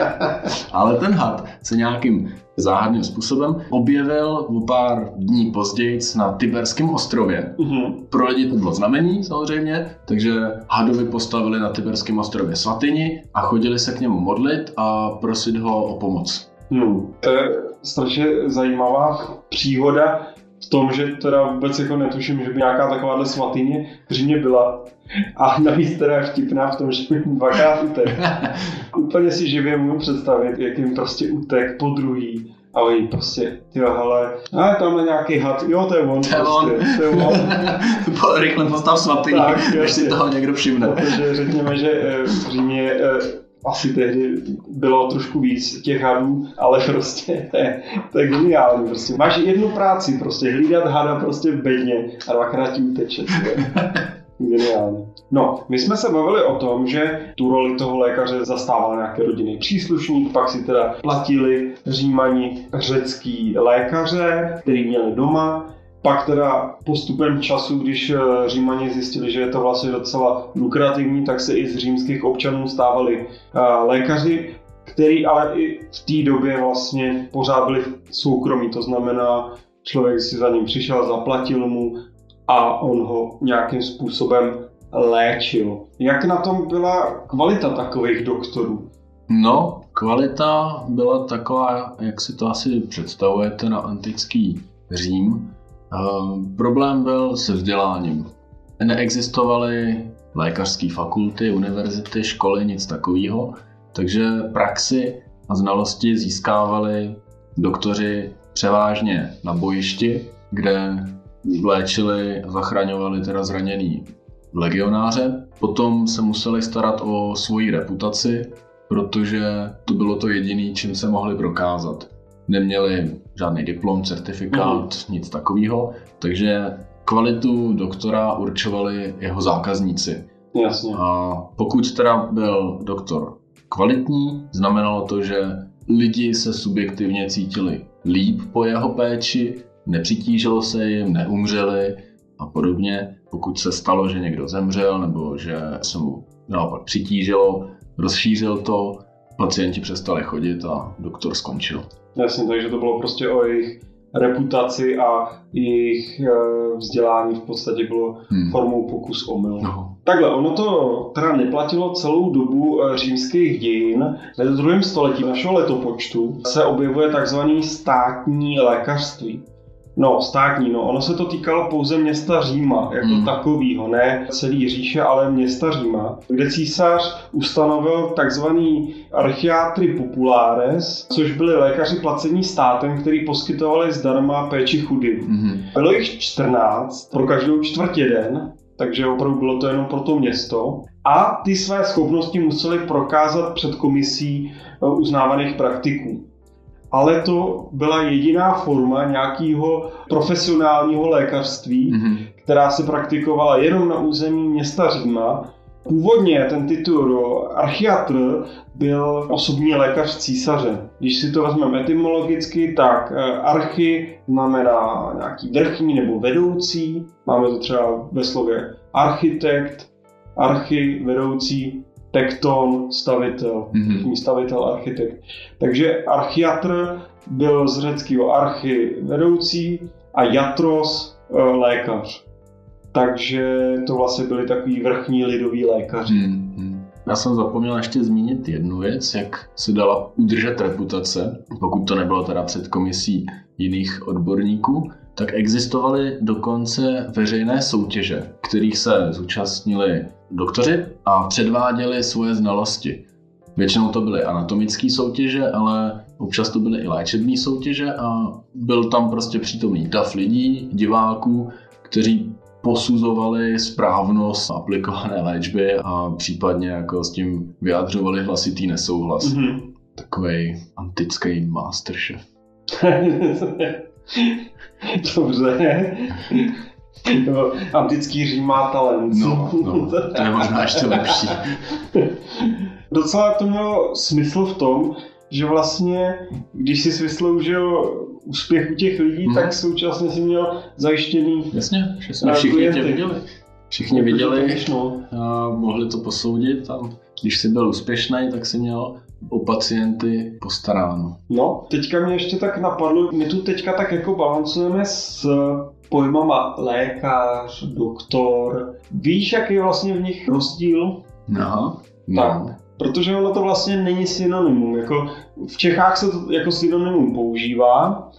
[SPEAKER 1] Ale ten had se nějakým záhadným způsobem objevil o pár dní později na Tiberském ostrově. Uh-huh. Pro lidi to bylo znamení samozřejmě, takže hadovi postavili na Tiberském ostrově svatyni a chodili se k němu modlit a prosit ho o pomoc.
[SPEAKER 2] Hmm. To je strašně zajímavá příhoda v tom, že teda vůbec jako netuším, že by nějaká takováhle svatyně v Římě byla. A navíc teda je vtipná v tom, že mi dvakrát utek. Úplně si živě můžu představit, jak jim prostě utek po druhý. A oni prostě, jo, hele, a tam je nějaký had, jo, to je on, to je
[SPEAKER 1] prostě,
[SPEAKER 2] on. To je
[SPEAKER 1] on. Rychle postav svatý, než si toho někdo všimne.
[SPEAKER 2] Protože řekněme, že eh, v Římě eh, asi tehdy bylo trošku víc těch hadů, ale prostě to je, to je geniální. Prostě. Máš jednu práci, prostě hlídat hada prostě v bedně a dvakrát ti uteče. Geniální. No, my jsme se bavili o tom, že tu roli toho lékaře zastával nějaký rodinný příslušník, pak si teda platili římani řecký lékaře, který měli doma, pak teda postupem času, když eh, Římani zjistili, že je to vlastně docela lukrativní, tak se i z římských občanů stávali eh, lékaři, který ale i v té době vlastně pořád byli soukromí, to znamená, člověk si za ním přišel, zaplatil mu a on ho nějakým způsobem léčil. Jak na tom byla kvalita takových doktorů?
[SPEAKER 1] No, kvalita byla taková, jak si to asi představujete na antický Řím. Uh, problém byl se vzděláním. Neexistovaly lékařské fakulty, univerzity, školy, nic takového, takže praxi a znalosti získávali doktoři převážně na bojišti, kde léčili a zachraňovali teda zraněný legionáře. Potom se museli starat o svoji reputaci, protože to bylo to jediné, čím se mohli prokázat. Neměli žádný diplom, certifikát, mm. nic takového, takže kvalitu doktora určovali jeho zákazníci.
[SPEAKER 2] Jasně.
[SPEAKER 1] A pokud teda byl doktor kvalitní, znamenalo to, že lidi se subjektivně cítili líp po jeho péči, nepřitížilo se jim, neumřeli a podobně. Pokud se stalo, že někdo zemřel nebo že se mu naopak přitížilo, rozšířil to, pacienti přestali chodit a doktor skončil.
[SPEAKER 2] Jasně, takže to bylo prostě o jejich reputaci a jejich eh, vzdělání v podstatě bylo hmm. formou pokus omyl. No. Takhle, ono to teda neplatilo celou dobu eh, římských dějin. Ve druhém století našeho letopočtu se objevuje takzvaný státní lékařství. No, státní, no. Ono se to týkalo pouze města Říma, jako hmm. takovýho, ne celý říše, ale města Říma, kde císař ustanovil takzvaný archiatry populares, což byli lékaři placení státem, který poskytovali zdarma péči chudým. Hmm. Bylo jich 14, pro každou čtvrt jeden, takže opravdu bylo to jenom pro to město. A ty své schopnosti museli prokázat před komisí eh, uznávaných praktiků ale to byla jediná forma nějakého profesionálního lékařství, mm-hmm. která se praktikovala jenom na území města Říma Původně ten titul archiatr byl osobní lékař císaře. Když si to vezmeme etymologicky, tak eh, archy znamená nějaký vrchní nebo vedoucí. Máme to třeba ve slově architekt, archy, vedoucí, tekton, stavitel, mm-hmm. stavitel, architekt. Takže archiatr byl z řeckého archy vedoucí a jatros eh, lékař. Takže to vlastně byli takový vrchní lidoví lékaři. Mm-hmm.
[SPEAKER 1] Já jsem zapomněl ještě zmínit jednu věc, jak se dala udržet reputace, pokud to nebylo teda před komisí jiných odborníků, tak existovaly dokonce veřejné soutěže, kterých se zúčastnili doktoři a předváděli svoje znalosti. Většinou to byly anatomické soutěže, ale občas to byly i léčebné soutěže a byl tam prostě přítomný dav lidí, diváků, kteří posuzovali správnost aplikované léčby a případně jako s tím vyjadřovali hlasitý nesouhlas. Mm-hmm. Takový antický masterchef.
[SPEAKER 2] Dobře. To antický Řím má talent.
[SPEAKER 1] No, no, to je možná ještě lepší.
[SPEAKER 2] Docela to mělo smysl v tom, že vlastně, když jsi vysloužil úspěch u těch lidí, hmm. tak současně si měl zajištěný
[SPEAKER 1] Jasně, že jsme všichni tě viděli. Všichni viděli a mohli to posoudit a když jsi byl úspěšný, tak si měl o pacienty postaráno.
[SPEAKER 2] No, teďka mě ještě tak napadlo, my tu teďka tak jako balancujeme s pojmama lékař, doktor. Víš, jaký je vlastně v nich rozdíl?
[SPEAKER 1] No,
[SPEAKER 2] no. Tak, protože ono to vlastně není synonymum. Jako v Čechách se to jako synonymum používá,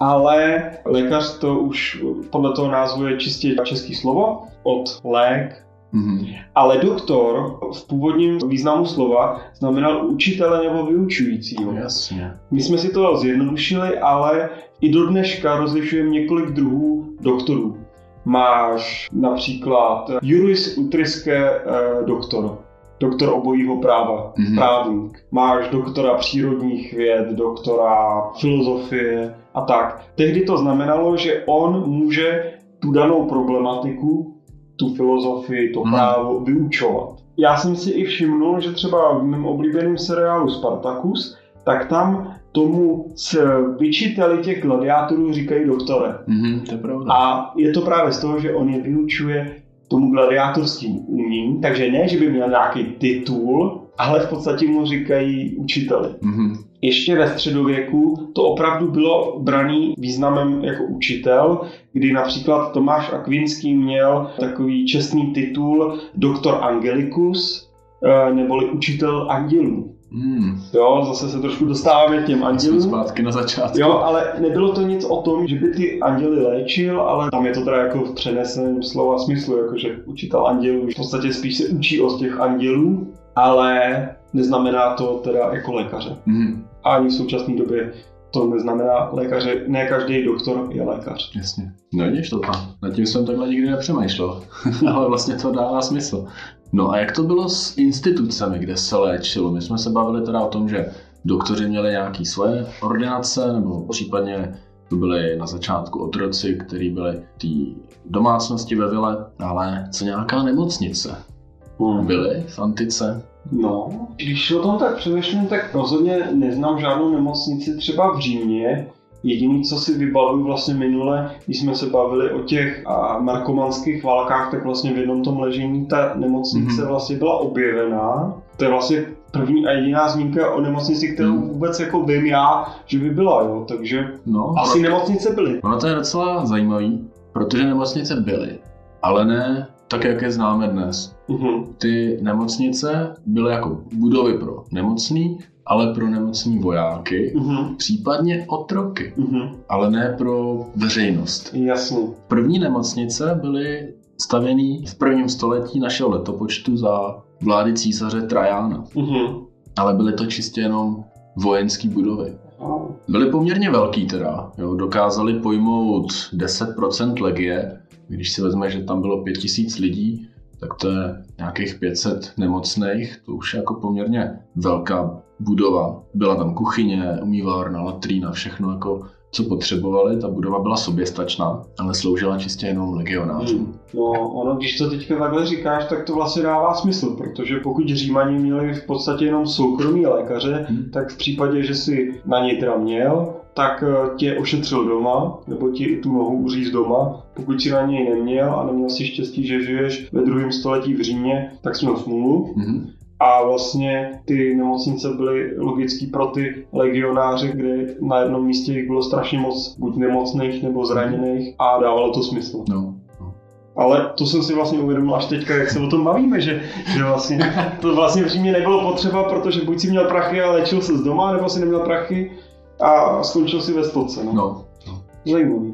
[SPEAKER 2] ale lékař to už podle toho názvu je čistě český slovo, od lék, Mm-hmm. Ale doktor v původním významu slova znamenal učitele nebo vyučujícího.
[SPEAKER 1] Jasně.
[SPEAKER 2] My jsme si to zjednodušili, ale i do dneška rozlišujeme několik druhů doktorů. Máš například juris utriske eh, doktor, doktor obojího práva, mm-hmm. právník. Máš doktora přírodních věd, doktora filozofie a tak. Tehdy to znamenalo, že on může tu danou problematiku, tu filozofii, to mm. právo vyučovat. Já jsem si i všimnul, že třeba v mém oblíbeném seriálu Spartacus, tak tam tomu vyčiteli těch gladiátorů říkají doktore.
[SPEAKER 1] Mm-hmm, to je pravda.
[SPEAKER 2] A je to právě z toho, že on je vyučuje tomu gladiátorským umění, takže ne, že by měl nějaký titul, ale v podstatě mu říkají učiteli. Mm-hmm. Ještě ve středověku to opravdu bylo braný významem jako učitel, kdy například Tomáš Akvinský měl takový čestný titul doktor Angelicus, eh, neboli učitel andělů. Hmm. Jo, zase se trošku dostáváme k těm andělům.
[SPEAKER 1] zpátky na začátku.
[SPEAKER 2] Jo, ale nebylo to nic o tom, že by ty anděly léčil, ale tam je to teda jako v přeneseném slova smyslu, jakože učitel andělů v podstatě spíš se učí od těch andělů, ale neznamená to teda jako lékaře. Hmm. A ani v současné době to neznamená lékaře, ne každý doktor je lékař.
[SPEAKER 1] Jasně. No vidíš to tam. Nad tím jsem takhle nikdy nepřemýšlel, ale vlastně to dává smysl. No a jak to bylo s institucemi, kde se léčilo? My jsme se bavili teda o tom, že doktoři měli nějaké svoje ordinace, nebo případně to byly na začátku otroci, kteří byli v té domácnosti ve vile, ale co nějaká nemocnice? Hmm. Byly v antice?
[SPEAKER 2] No, když o tom tak přemýšlím, tak rozhodně neznám žádnou nemocnici třeba v Římě, Jediný, co si vybavuju vlastně minule, když jsme se bavili o těch narkomanských válkách, tak vlastně v jednom tom ležení ta nemocnice mm-hmm. vlastně byla objevená. To je vlastně první a jediná zmínka o nemocnici, kterou mm. vůbec jako vím já, že by byla, jo. Takže no, asi ono, nemocnice byly.
[SPEAKER 1] Ono to je docela zajímavý, protože nemocnice byly, ale ne tak, jak je známe dnes. Mm-hmm. Ty nemocnice byly jako budovy pro nemocný, ale pro nemocní vojáky, uh-huh. případně otroky, uh-huh. ale ne pro veřejnost.
[SPEAKER 2] Jasně.
[SPEAKER 1] První nemocnice byly stavěny v prvním století našeho letopočtu za vlády císaře Trajána. Uh-huh. Ale byly to čistě jenom vojenské budovy. Byly poměrně velký teda, jo, dokázali pojmout 10% legie, když si vezme, že tam bylo 5000 lidí, tak to je nějakých 500 nemocných, to už je jako poměrně velká budova. Byla tam kuchyně, umývárna, latrína, všechno jako co potřebovali, ta budova byla soběstačná, ale sloužila čistě jenom legionářům. Hmm.
[SPEAKER 2] No, ono, když to teďka takhle říkáš, tak to vlastně dává smysl, protože pokud Římani měli v podstatě jenom soukromí lékaře, hmm. tak v případě, že si na něj teda měl, tak eh, tě ošetřil doma, nebo ti tu nohu uříz doma. Pokud si na něj neměl a neměl si štěstí, že žiješ ve druhém století v Římě, tak jsi měl smůlu. Mm-hmm. A vlastně ty nemocnice byly logický pro ty legionáře, kde na jednom místě jich bylo strašně moc buď nemocných nebo zraněných a dávalo to smysl. No. Ale to jsem si vlastně uvědomil až teďka, jak se o tom bavíme, že, že vlastně to vlastně v Římě nebylo potřeba, protože buď si měl prachy a léčil se z doma, nebo si neměl prachy a skončil si ve stolce. No. no. Zajímavý.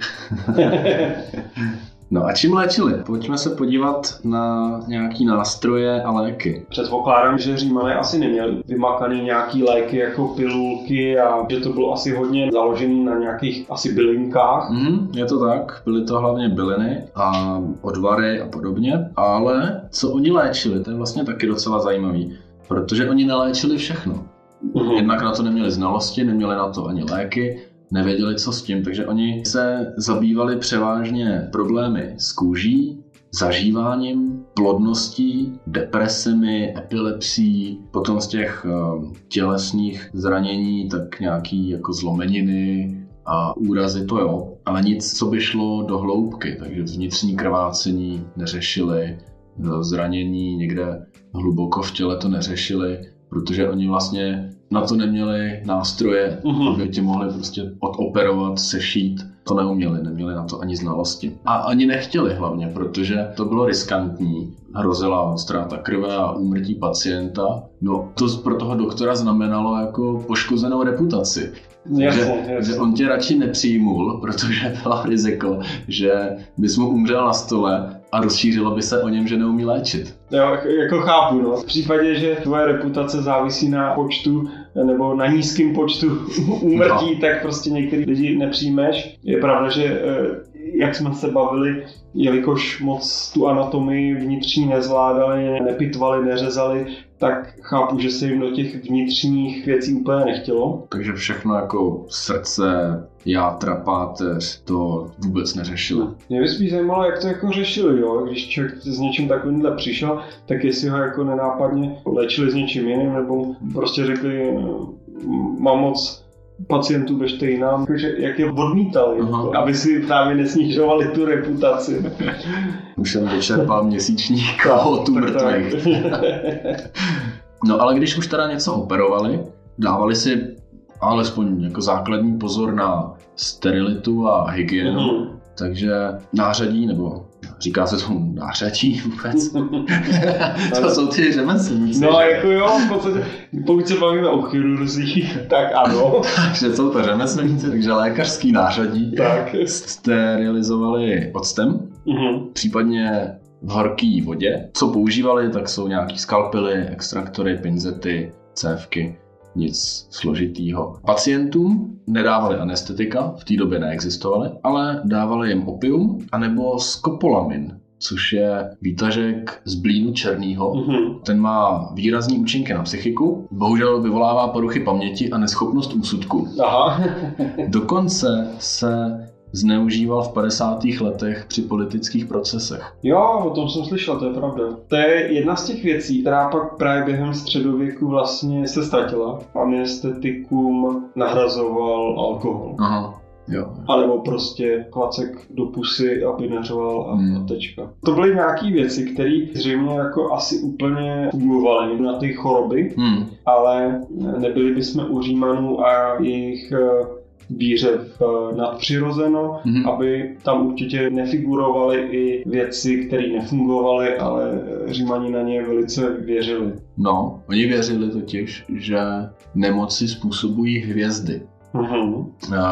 [SPEAKER 1] No a čím léčili? Pojďme se podívat na nějaký nástroje a léky.
[SPEAKER 2] Předpokládám, že Římané asi neměli vymakaný nějaký léky jako pilulky a že to bylo asi hodně založený na nějakých asi bylinkách.
[SPEAKER 1] Mm, je to tak, byly to hlavně byliny a odvary a podobně, ale co oni léčili, to je vlastně taky docela zajímavý, protože oni neléčili všechno. Mm-hmm. Jednak na to neměli znalosti, neměli na to ani léky, nevěděli, co s tím, takže oni se zabývali převážně problémy s kůží, zažíváním, plodností, depresemi, epilepsií, potom z těch uh, tělesných zranění, tak nějaký jako zlomeniny a úrazy, to jo, ale nic, co by šlo do hloubky, takže vnitřní krvácení neřešili, eh, zranění někde hluboko v těle to neřešili, protože oni vlastně na to neměli nástroje, mm-hmm. aby ti mohli prostě odoperovat, sešít. To neuměli, neměli na to ani znalosti. A ani nechtěli hlavně, protože to bylo riskantní. Hrozila ztráta krve a úmrtí pacienta. No to pro toho doktora znamenalo jako poškozenou reputaci. Jasně, že, jasně. on tě radši nepřijmul, protože bylo riziko, že bys mu umřel na stole a rozšířilo by se o něm, že neumí léčit.
[SPEAKER 2] Jo, jako chápu, no. V případě, že tvoje reputace závisí na počtu nebo na nízkém počtu úmrtí, no. tak prostě některý lidi nepřijmeš. Je pravda, že eh, jak jsme se bavili, jelikož moc tu anatomii vnitřní nezvládali, nepitvali, neřezali, tak chápu, že se jim do těch vnitřních věcí úplně nechtělo.
[SPEAKER 1] Takže všechno jako srdce, játra, páteř, to vůbec neřešili.
[SPEAKER 2] Mě by spíš zajímalo, jak to jako řešili, jo? Když člověk s něčím takovýmhle přišel, tak jestli ho jako nenápadně léčili s něčím jiným, nebo prostě řekli, mám moc pacientů ve Štejnám, že jak je odmítali, jako, aby si právě nesnižovali tu reputaci.
[SPEAKER 1] Už jsem vyčerpal měsíční kvotu mrtvých. no ale když už teda něco operovali, dávali si alespoň jako základní pozor na sterilitu a hygienu, uh-huh. takže nářadí nebo Říká se tomu nářadí vůbec. to jsou ty řemeslníci.
[SPEAKER 2] No jako jo, v podstatě, pokud se bavíme o chirurzích, tak ano.
[SPEAKER 1] takže jsou to řemeslníci, takže lékařský nářadí
[SPEAKER 2] tak.
[SPEAKER 1] sterilizovali octem, uh-huh. případně v horké vodě. Co používali, tak jsou nějaký skalpely, extraktory, pinzety, cévky nic složitýho. Pacientům nedávali anestetika, v té době neexistovaly, ale dávali jim opium anebo skopolamin, což je výtažek z blínu černýho. Mm-hmm. Ten má výrazný účinky na psychiku, bohužel vyvolává poruchy paměti a neschopnost úsudku. Aha. Dokonce se zneužíval v 50. letech při politických procesech.
[SPEAKER 2] Jo, o tom jsem slyšel, to je pravda. To je jedna z těch věcí, která pak právě během středověku vlastně se ztratila. Anestetikum nahrazoval alkohol.
[SPEAKER 1] Aha. Jo.
[SPEAKER 2] A nebo prostě klacek do pusy, aby neřoval a, hmm. a tečka. To byly nějaké věci, které zřejmě jako asi úplně fungovaly na ty choroby, hmm. ale nebyli bychom u Římanů a jejich eh, víře v eh, nadpřirozeno, mm-hmm. aby tam určitě nefigurovaly i věci, které nefungovaly, ale Římani na ně velice věřili.
[SPEAKER 1] No, oni věřili totiž, že nemoci způsobují hvězdy. Mm-hmm.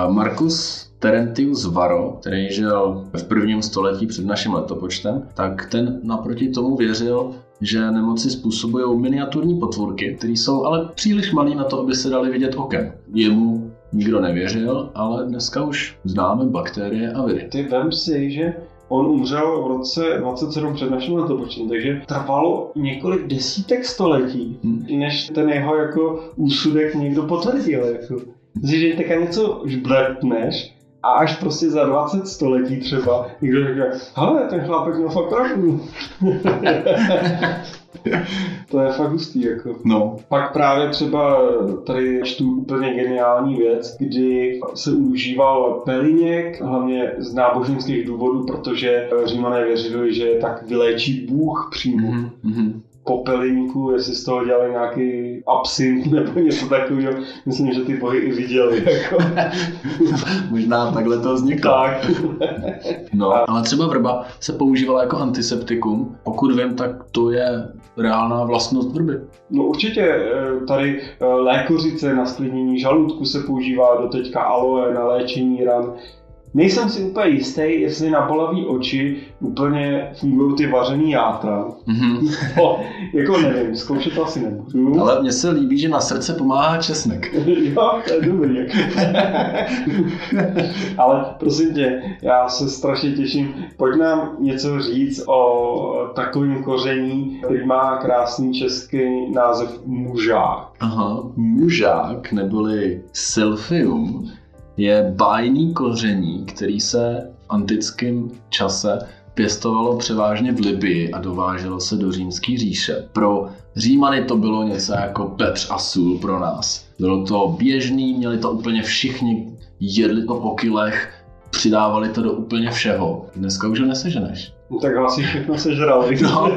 [SPEAKER 1] Markus Terentius Varo, který žil v prvním století před naším letopočtem, tak ten naproti tomu věřil, že nemoci způsobují miniaturní potvůrky, které jsou ale příliš malé na to, aby se dali vidět okem. Jemu nikdo nevěřil, ale dneska už známe bakterie a viry.
[SPEAKER 2] Ty vem si, že On umřel v roce 27 před naším letopočtem, takže trvalo několik desítek století,
[SPEAKER 1] Hmm.
[SPEAKER 2] než ten jeho jako úsudek někdo potvrdil. Jako. Že teďka něco žbletneš a až prostě za 20 století třeba někdo řekne, hele, ten chlápek měl fakt pravdu. to je fakt hustý, jako.
[SPEAKER 1] No,
[SPEAKER 2] Pak právě třeba tady čtu úplně geniální věc, kdy se užíval peliněk, hlavně z náboženských důvodů, protože římané věřili, že tak vyléčí Bůh přímo
[SPEAKER 1] mhm, mhm.
[SPEAKER 2] po pelíňku, jestli z toho dělali nějaký absint nebo něco takového. Myslím, že ty bohy i viděli. Jako.
[SPEAKER 1] možná takhle to vzniklo.
[SPEAKER 2] tak.
[SPEAKER 1] No, ale třeba vrba se používala jako antiseptikum. Pokud vím, tak to je reálná vlastnost vrby.
[SPEAKER 2] No určitě eh, tady eh, lékořice na sklidnění žaludku se používá do teďka aloe na léčení ran. Nejsem si úplně jistý, jestli na bolavý oči úplně fungují ty vařený játra.
[SPEAKER 1] Mhm.
[SPEAKER 2] No, jako nevím, zkoušet to asi nebudu.
[SPEAKER 1] Ale mně se líbí, že na srdce pomáhá česnek.
[SPEAKER 2] jo, to je dobrý. Ale prosím tě, já se strašně těším. Pojď nám něco říct o takovém koření, který má krásný český název mužák.
[SPEAKER 1] Aha, mužák neboli silfium je bájný koření, který se v antickém čase pěstovalo převážně v Libii a dováželo se do římské říše. Pro Římany to bylo něco jako pepř a sůl pro nás. Bylo to běžný, měli to úplně všichni, jedli to po kilech, přidávali to do úplně všeho. Dneska už ho neseženeš.
[SPEAKER 2] No, tak asi všechno sežrali.
[SPEAKER 1] No.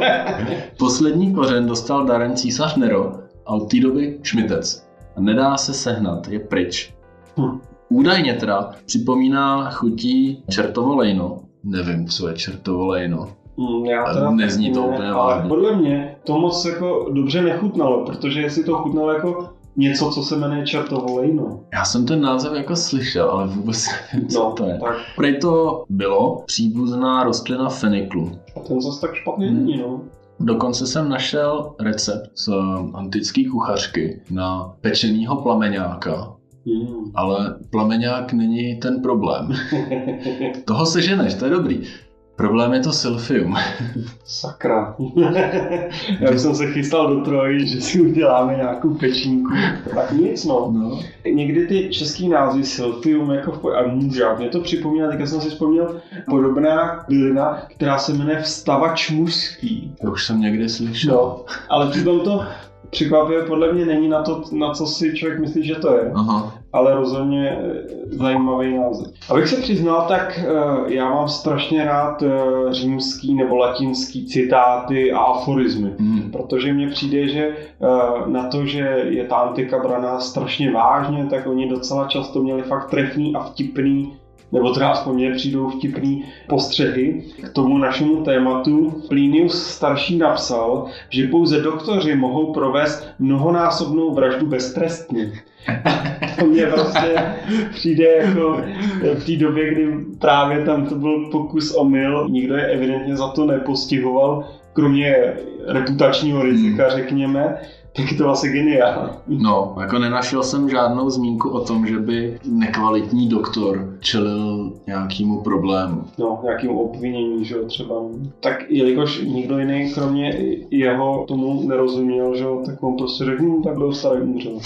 [SPEAKER 1] Poslední kořen dostal darem císař Nero a od té doby šmitec. A nedá se sehnat, je pryč.
[SPEAKER 2] Hm.
[SPEAKER 1] Údajně teda připomíná chutí čertovo lejno. Nevím, co je čertovo lejno.
[SPEAKER 2] Mm, Já teda
[SPEAKER 1] Nezní to
[SPEAKER 2] ne,
[SPEAKER 1] úplně
[SPEAKER 2] ale
[SPEAKER 1] vážně.
[SPEAKER 2] podle mě to moc jako dobře nechutnalo, protože jestli to chutnalo jako něco, co se jmenuje čertovo lejno.
[SPEAKER 1] Já jsem ten název jako slyšel, ale vůbec nevím, co
[SPEAKER 2] No,
[SPEAKER 1] to je.
[SPEAKER 2] tak
[SPEAKER 1] Prej to bylo příbuzná rostlina feniklu.
[SPEAKER 2] a ten zase tak špatný
[SPEAKER 1] Hmm.
[SPEAKER 2] není, no.
[SPEAKER 1] Dokonce jsem našel recept z antické kuchařky na pečenýho plameňáka,
[SPEAKER 2] Mm.
[SPEAKER 1] ale plameňák není ten problém. Toho seženeš, to je dobrý. Problém je to silfium.
[SPEAKER 2] Sakra. Já jsem se chystal do Troji, že si uděláme nějakou pečínku. Tak nic, no.
[SPEAKER 1] No.
[SPEAKER 2] Někdy ty český názvy Silfium jako v a mužák, mě to připomíná, teďka jsem si vzpomněl, podobná bylina, která se jmenuje vstavač mužský.
[SPEAKER 1] To už jsem někdy slyšel.
[SPEAKER 2] No, ale přitom to překvapivě podle mě není na to, na co si člověk myslí, že to je,
[SPEAKER 1] Aha.
[SPEAKER 2] Ale rozhodně eh, zajímavý název. Abych se přiznal, tak eh, já mám strašně rád eh, římský nebo latinský citáty a aforizmy.
[SPEAKER 1] Hmm.
[SPEAKER 2] Protože mně přijde, že na to, že je ta antika braná strašně vážně, tak oni docela často měli fakt trefný a vtipný nebo teda aspoň mně přijdou vtipný postřehy k tomu našemu tématu. Plinius starší napsal, že pouze doktoři mohou provést mnohonásobnou vraždu beztrestně. To mně prostě přijde jako v té době, kdy právě tam to byl pokus o mil, nikdo je evidentně za to nepostihoval, kromě reputačního rizika, řekněme, tak to asi geniální.
[SPEAKER 1] No, jako nenašel jsem žádnou zmínku o tom, že by nekvalitní doktor čelil nějakému problému.
[SPEAKER 2] No, nějakým obvinění, že jo, třeba. Tak jelikož nikdo jiný, kromě jeho, tomu nerozuměl, že jo, tak on prostě řekl, hm, tak byl starý umřel.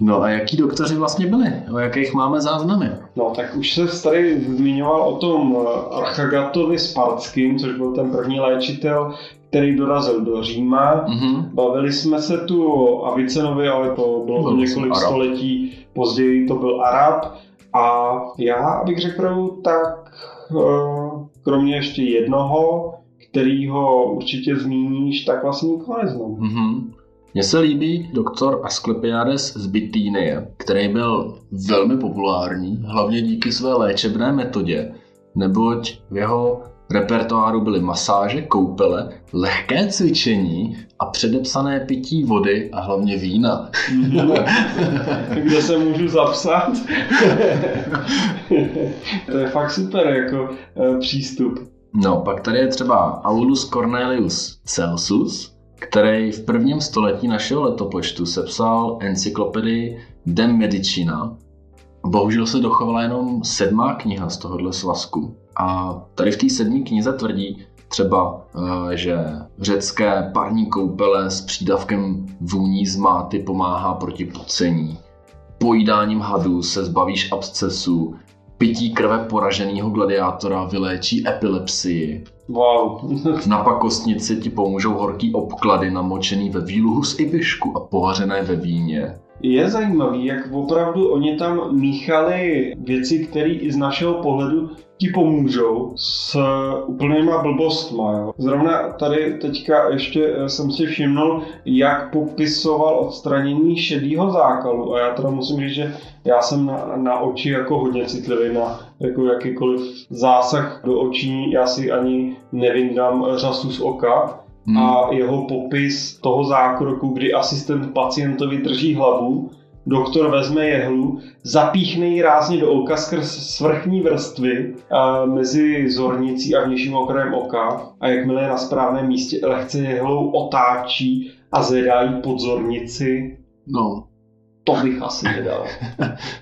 [SPEAKER 1] No a jaký doktoři vlastně byli? O jakých máme záznamy?
[SPEAKER 2] No, tak už se tady zmiňoval o tom Archagatovi Spartským, což byl ten první léčitel, který dorazil do Říma.
[SPEAKER 1] Mhm.
[SPEAKER 2] Bavili jsme se tu o Avicenovi, ale to bylo
[SPEAKER 1] Byl
[SPEAKER 2] několik
[SPEAKER 1] Arab.
[SPEAKER 2] století později, to byl Arab. A já, abych řekl pravdu, tak eh, kromě ještě jednoho, kterýho určitě zmíníš, tak vlastně nikoho neznám.
[SPEAKER 1] Mhm. Mně se líbí doktor Asklepiades z Bitýnie, který byl velmi populární, hlavně díky své léčebné metodě, neboť v jeho repertoáru byly masáže, koupele, lehké cvičení a předepsané pití vody a hlavně vína.
[SPEAKER 2] Kde se můžu zapsat? to je fakt super jako eh, přístup.
[SPEAKER 1] No, pak tady je třeba Aulus Cornelius Celsus, který v prvním století našeho letopočtu sepsal encyklopedii De Medicina. Bohužel se dochovala jenom sedmá kniha z tohohle svazku. A tady v té sedmé knize tvrdí třeba, eh, že řecké parní koupele s přídavkem vůní z máty pomáhá proti pocení. Pojídáním hadů se zbavíš abscesu, pití krve poraženého gladiátora vyléčí epilepsii.
[SPEAKER 2] Wow.
[SPEAKER 1] Na pakostnici ti pomůžou horký obklady namočený ve výluhu z ibišku a pohařené ve víně.
[SPEAKER 2] Je zajímavý, jak opravdu oni tam míchali věci, které i z našeho pohledu ti pomůžou s úplnýma blbostma. Jo. Zrovna tady teďka ještě eh, jsem si všimnul, jak popisoval odstranění šedého zákalu. A já teda musím říct, že já jsem na, na oči jako hodně citlivý na jako jakýkoliv zásah do očí. Já si ani nevyndám řasu z oka. Hmm. A jeho popis toho zákroku, kdy asistent pacientovi drží hlavu, Doktor vezme jehlu, zapíchne ji rázně do oka skrz svrchní vrstvy a mezi zornicí a vnějším okrajem oka a jakmile je na správném místě, lehce jehlou otáčí a zvedá ji pod zornici.
[SPEAKER 1] No.
[SPEAKER 2] To bych asi nedal.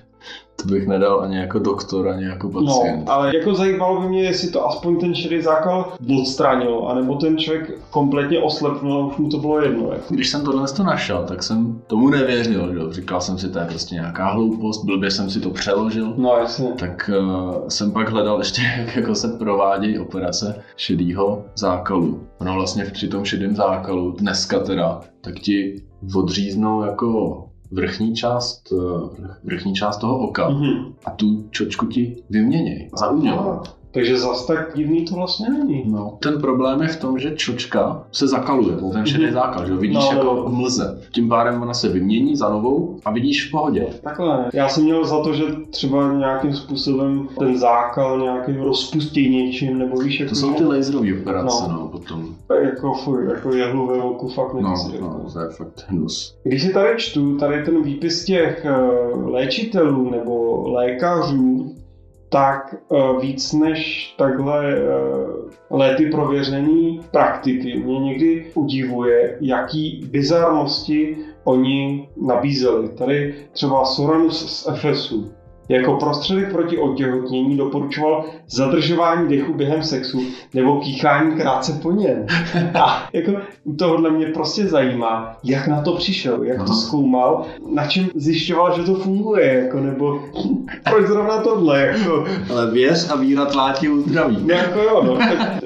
[SPEAKER 1] To bych nedal ani jako doktor, ani jako
[SPEAKER 2] no,
[SPEAKER 1] pacient.
[SPEAKER 2] No, ale jako zajímalo by mě, jestli to aspoň ten šedý zákal odstranil, anebo ten člověk kompletně oslepnul a už mu to bylo jedno. Jako.
[SPEAKER 1] Když jsem tohle to našel, tak jsem tomu nevěřil. Že? Říkal jsem si, to je prostě nějaká hloupost, blbě jsem si to přeložil.
[SPEAKER 2] No jasně.
[SPEAKER 1] Tak uh, jsem pak hledal ještě, jak jako se provádějí operace šedého zákalu. No vlastně při tom šedém zákalu, dneska teda, tak ti odříznou jako vrchní část, eh, vrchní část toho oka mm-hmm. a tu čočku ti vyměněj za umělou.
[SPEAKER 2] Takže zas tak divný to vlastně není.
[SPEAKER 1] No. Ten problém je v tom, že čočka se zakaluje, ten šedý mm-hmm. zákal, že ho vidíš no, jako v mlze. Tím pádem ona se vymění za novou a vidíš v pohodě.
[SPEAKER 2] Takhle. Já jsem měl za to, že třeba nějakým způsobem ten zákal nějaký rozpustí něčím, nebo víš,
[SPEAKER 1] jako... To jsou ty laserové operace, no. no, potom.
[SPEAKER 2] Jako fuj, jako jehlu ve oku fakt
[SPEAKER 1] nechci. No, no, to je fakt hnus.
[SPEAKER 2] Když si tady čtu, tady ten výpis těch eh, léčitelů nebo lékařů, tak eh, víc než takhle eh, léty prověřený praktiky mě někdy udivuje, jaký bizarnosti oni nabízeli. Tady třeba Soranus z Efesu jako prostředek proti otěhotnění doporučoval zadržování dechu během sexu nebo kýchání krátce po něm. A jako tohle mě prostě zajímá, jak na to přišel, jak to zkoumal, na čem zjišťoval, že to funguje, jako, nebo proč zrovna tohle. Jako.
[SPEAKER 1] Ale věř a víra tlátí uzdraví.
[SPEAKER 2] No jako jo, no.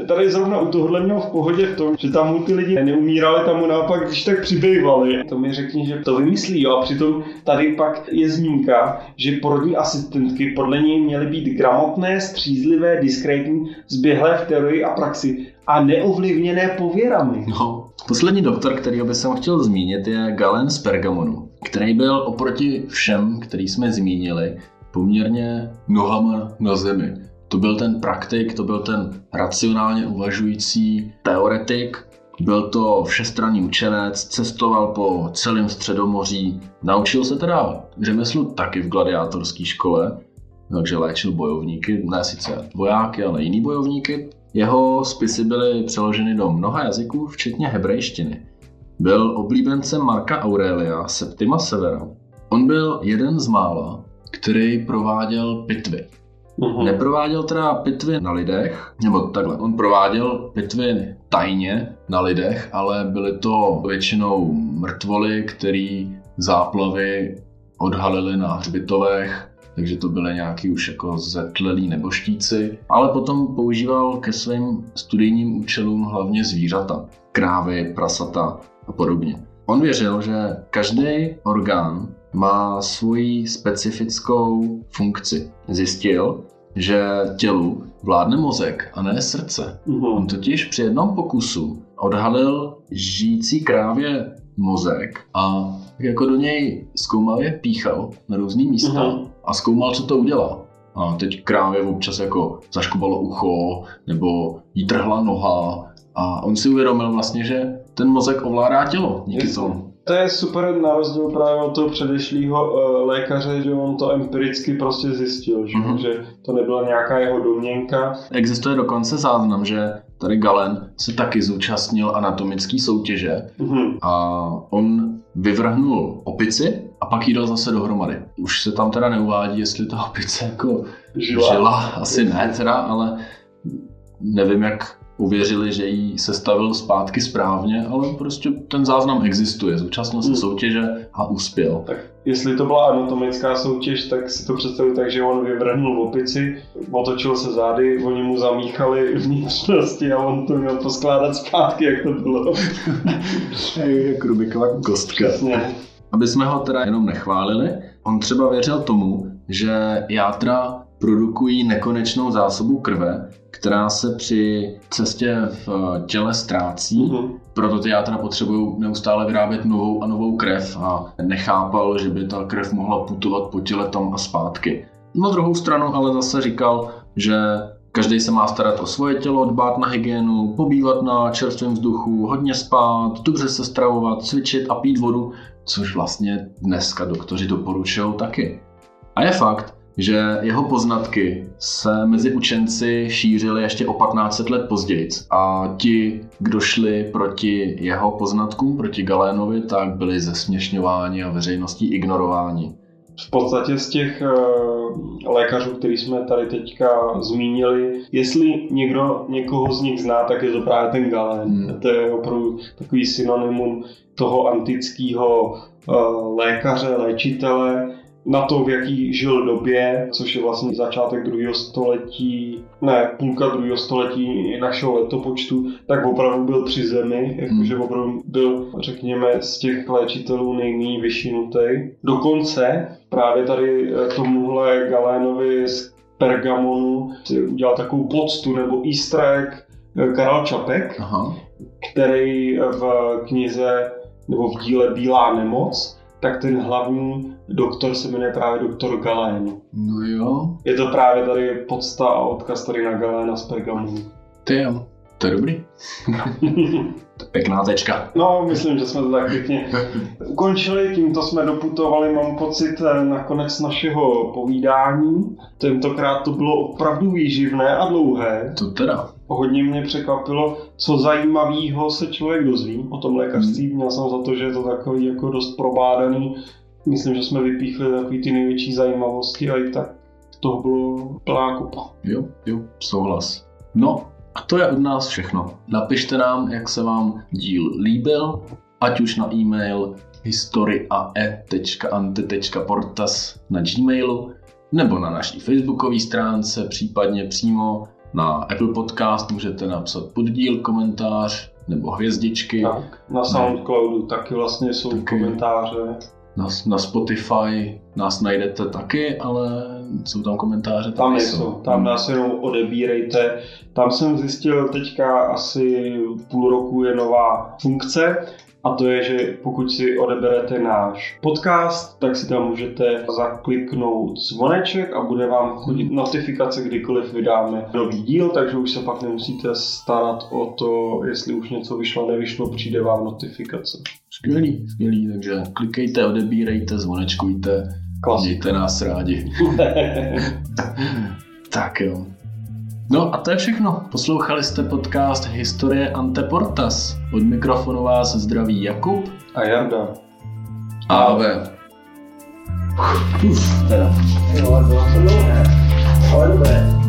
[SPEAKER 2] Tady zrovna u tohle měl v pohodě v tom, že tam mu ty lidi neumírali, tam mu naopak když tak přibývali. To mi řekni, že to vymyslí, jo. A přitom tady pak je zmínka, že porodní asistentky podle něj měly být gramotné, střízlivé, diskrétní, zběhlé v teorii a praxi a neovlivněné pověrami.
[SPEAKER 1] No, poslední doktor, kterýho bych jsem chtěl zmínit, je Galen z Pergamonu, který byl oproti všem, který jsme zmínili, poměrně nohama na zemi. To byl ten praktik, to byl ten racionálně uvažující teoretik, byl to všestranný učenec, cestoval po celém středomoří, naučil se teda řemeslu taky v gladiátorské škole, takže léčil bojovníky, ne sice vojáky, ale jiný bojovníky. Jeho spisy byly přeloženy do mnoha jazyků, včetně hebrejštiny. Byl oblíbencem Marka Aurelia Septima Severa. On byl jeden z mála, který prováděl pitvy. Uhum. Neprováděl teda pitvy na lidech, nebo takhle, on prováděl pitvy tajně na lidech, ale byly to většinou mrtvoly, který záplavy odhalily na hřbitovech, takže to byly nějaký už jako zetlelí neboštíci, ale potom používal ke svým studijním účelům hlavně zvířata, krávy, prasata a podobně. On věřil, že každý orgán má svoji specifickou funkci. Zjistil, že tělu vládne mozek a ne srdce. Uh-huh. On totiž při jednom pokusu odhalil žijící krávě mozek a jako do něj zkoumavě píchal na různý místa uh-huh. a zkoumal, co to udělá. A teď krávě občas jako zaškubalo ucho, nebo jí trhla noha a on si uvědomil vlastně, že ten mozek ovládá tělo díky tomu.
[SPEAKER 2] To je super na rozdíl právě od toho předešlého uh, lékaře, že on to empiricky prostě zjistil, že, mm-hmm. že to nebyla nějaká jeho domněnka.
[SPEAKER 1] Existuje dokonce záznam, že tady Galen se taky zúčastnil anatomické soutěže mm-hmm. a on vyvrhnul opici a pak jí dal zase dohromady. Už se tam teda neuvádí, jestli ta opice jako žila, žila asi ne teda, ale nevím, jak uvěřili, že jí sestavil zpátky správně, ale prostě ten záznam existuje. Zúčastnil se
[SPEAKER 2] Hmm.
[SPEAKER 1] soutěže a uspěl.
[SPEAKER 2] Tak jestli to byla anatomická soutěž, tak si to představuji tak, že on vyvrhnul opici, otočil se zády, oni mu zamíchali vnitřnosti a on to měl poskládat zpátky, jak to bylo.
[SPEAKER 1] Jak Rubikova kostka.
[SPEAKER 2] Přesně.
[SPEAKER 1] Aby jsme ho teda jenom nechválili, on třeba věřil tomu, že játra produkují nekonečnou zásobu krve, která se při cestě v těle ztrácí,
[SPEAKER 2] Mhm.
[SPEAKER 1] proto ty játra potřebují neustále vyrábět novou a novou krev a nechápal, že by ta krev mohla putovat po těle tam a zpátky. Na druhou stranu ale zase říkal, že každý se má starat o svoje tělo, dbát na hygienu, pobývat na čerstvém vzduchu, hodně spát, dobře se stravovat, cvičit a pít vodu, což vlastně dneska doktoři doporučují taky. A je fakt, že jeho poznatky se mezi učenci šířily ještě o 1500 let později a ti, kdo šli proti jeho poznatkům, proti Galénovi, tak byli zesměšňováni a veřejností ignorováni.
[SPEAKER 2] V podstatě z těch eh, lékařů, který jsme tady teďka zmínili, jestli někdo někoho z nich zná, tak je to právě ten Galén.
[SPEAKER 1] Hmm.
[SPEAKER 2] To je opravdu takový synonymum toho antického eh, lékaře, léčitele, na to, v jaký žil době, což je vlastně začátek druhého století, ne, půlka druhého století našeho letopočtu, tak opravdu byl při zemi, jakože opravdu byl, řekněme, z těch léčitelů nejméně vyšinutý. Dokonce právě tady eh, tomuhle Galénovi z Pergamonu udělal takovou poctu nebo easter egg eh, Karel Čapek,
[SPEAKER 1] Aha.
[SPEAKER 2] který v knize nebo v díle Bílá nemoc, tak ten hlavní doktor se jmenuje právě doktor Galén.
[SPEAKER 1] No jo,
[SPEAKER 2] Je to právě tady podsta a odkaz tady na Galéna z Pergamonu.
[SPEAKER 1] ty jo, to je dobrý. To je pěkná tečka.
[SPEAKER 2] No, myslím, že jsme to tak pěkně ukončili, tímto jsme doputovali, mám pocit, eh, na konec našeho povídání. Tentokrát to bylo opravdu výživné a dlouhé.
[SPEAKER 1] To teda.
[SPEAKER 2] Hodně mě překvapilo, co zajímavého se člověk dozví o tom lékařství. Měl jsem za to, že je to takový jako dost probádaný. Myslím, že jsme vypíchli takový ty největší zajímavosti a i tak toho bylo plná kupa.
[SPEAKER 1] Jo, jo, souhlas. No, a to je od nás všechno. Napište nám, jak se vám díl líbil, ať už na e-mail historiae.ante.portas na gmailu, nebo na naší facebookové stránce, případně přímo na Apple Podcast můžete napsat poddíl, komentář nebo hvězdičky.
[SPEAKER 2] Tak, na Soundcloudu taky vlastně jsou
[SPEAKER 1] Taky.
[SPEAKER 2] komentáře.
[SPEAKER 1] Na, na Spotify nás najdete taky, ale jsou tam komentáře.
[SPEAKER 2] Tam
[SPEAKER 1] taky
[SPEAKER 2] nejsou, tam nás jenom odebírejte. Tam jsem zjistil teďka asi půl roku je nová funkce a to je, že pokud si odeberete náš podcast, tak si tam můžete zakliknout zvoneček a bude vám chodit notifikace, kdykoliv vydáme nový díl, takže už se pak nemusíte starat o to, jestli už něco vyšlo, nevyšlo, přijde vám notifikace.
[SPEAKER 1] Skvělý, skvělý, takže klikejte, odebírejte, zvonečkujte,
[SPEAKER 2] Klasika.
[SPEAKER 1] mějte nás rádi. tak jo. No a to je všechno. Poslouchali jste podcast Historie Anteportas. Od mikrofonu vás zdraví Jakub
[SPEAKER 2] A Jarda.
[SPEAKER 1] a Ave. Uf, teda.
[SPEAKER 3] Jo, bylo to dlouhé, ale dobré.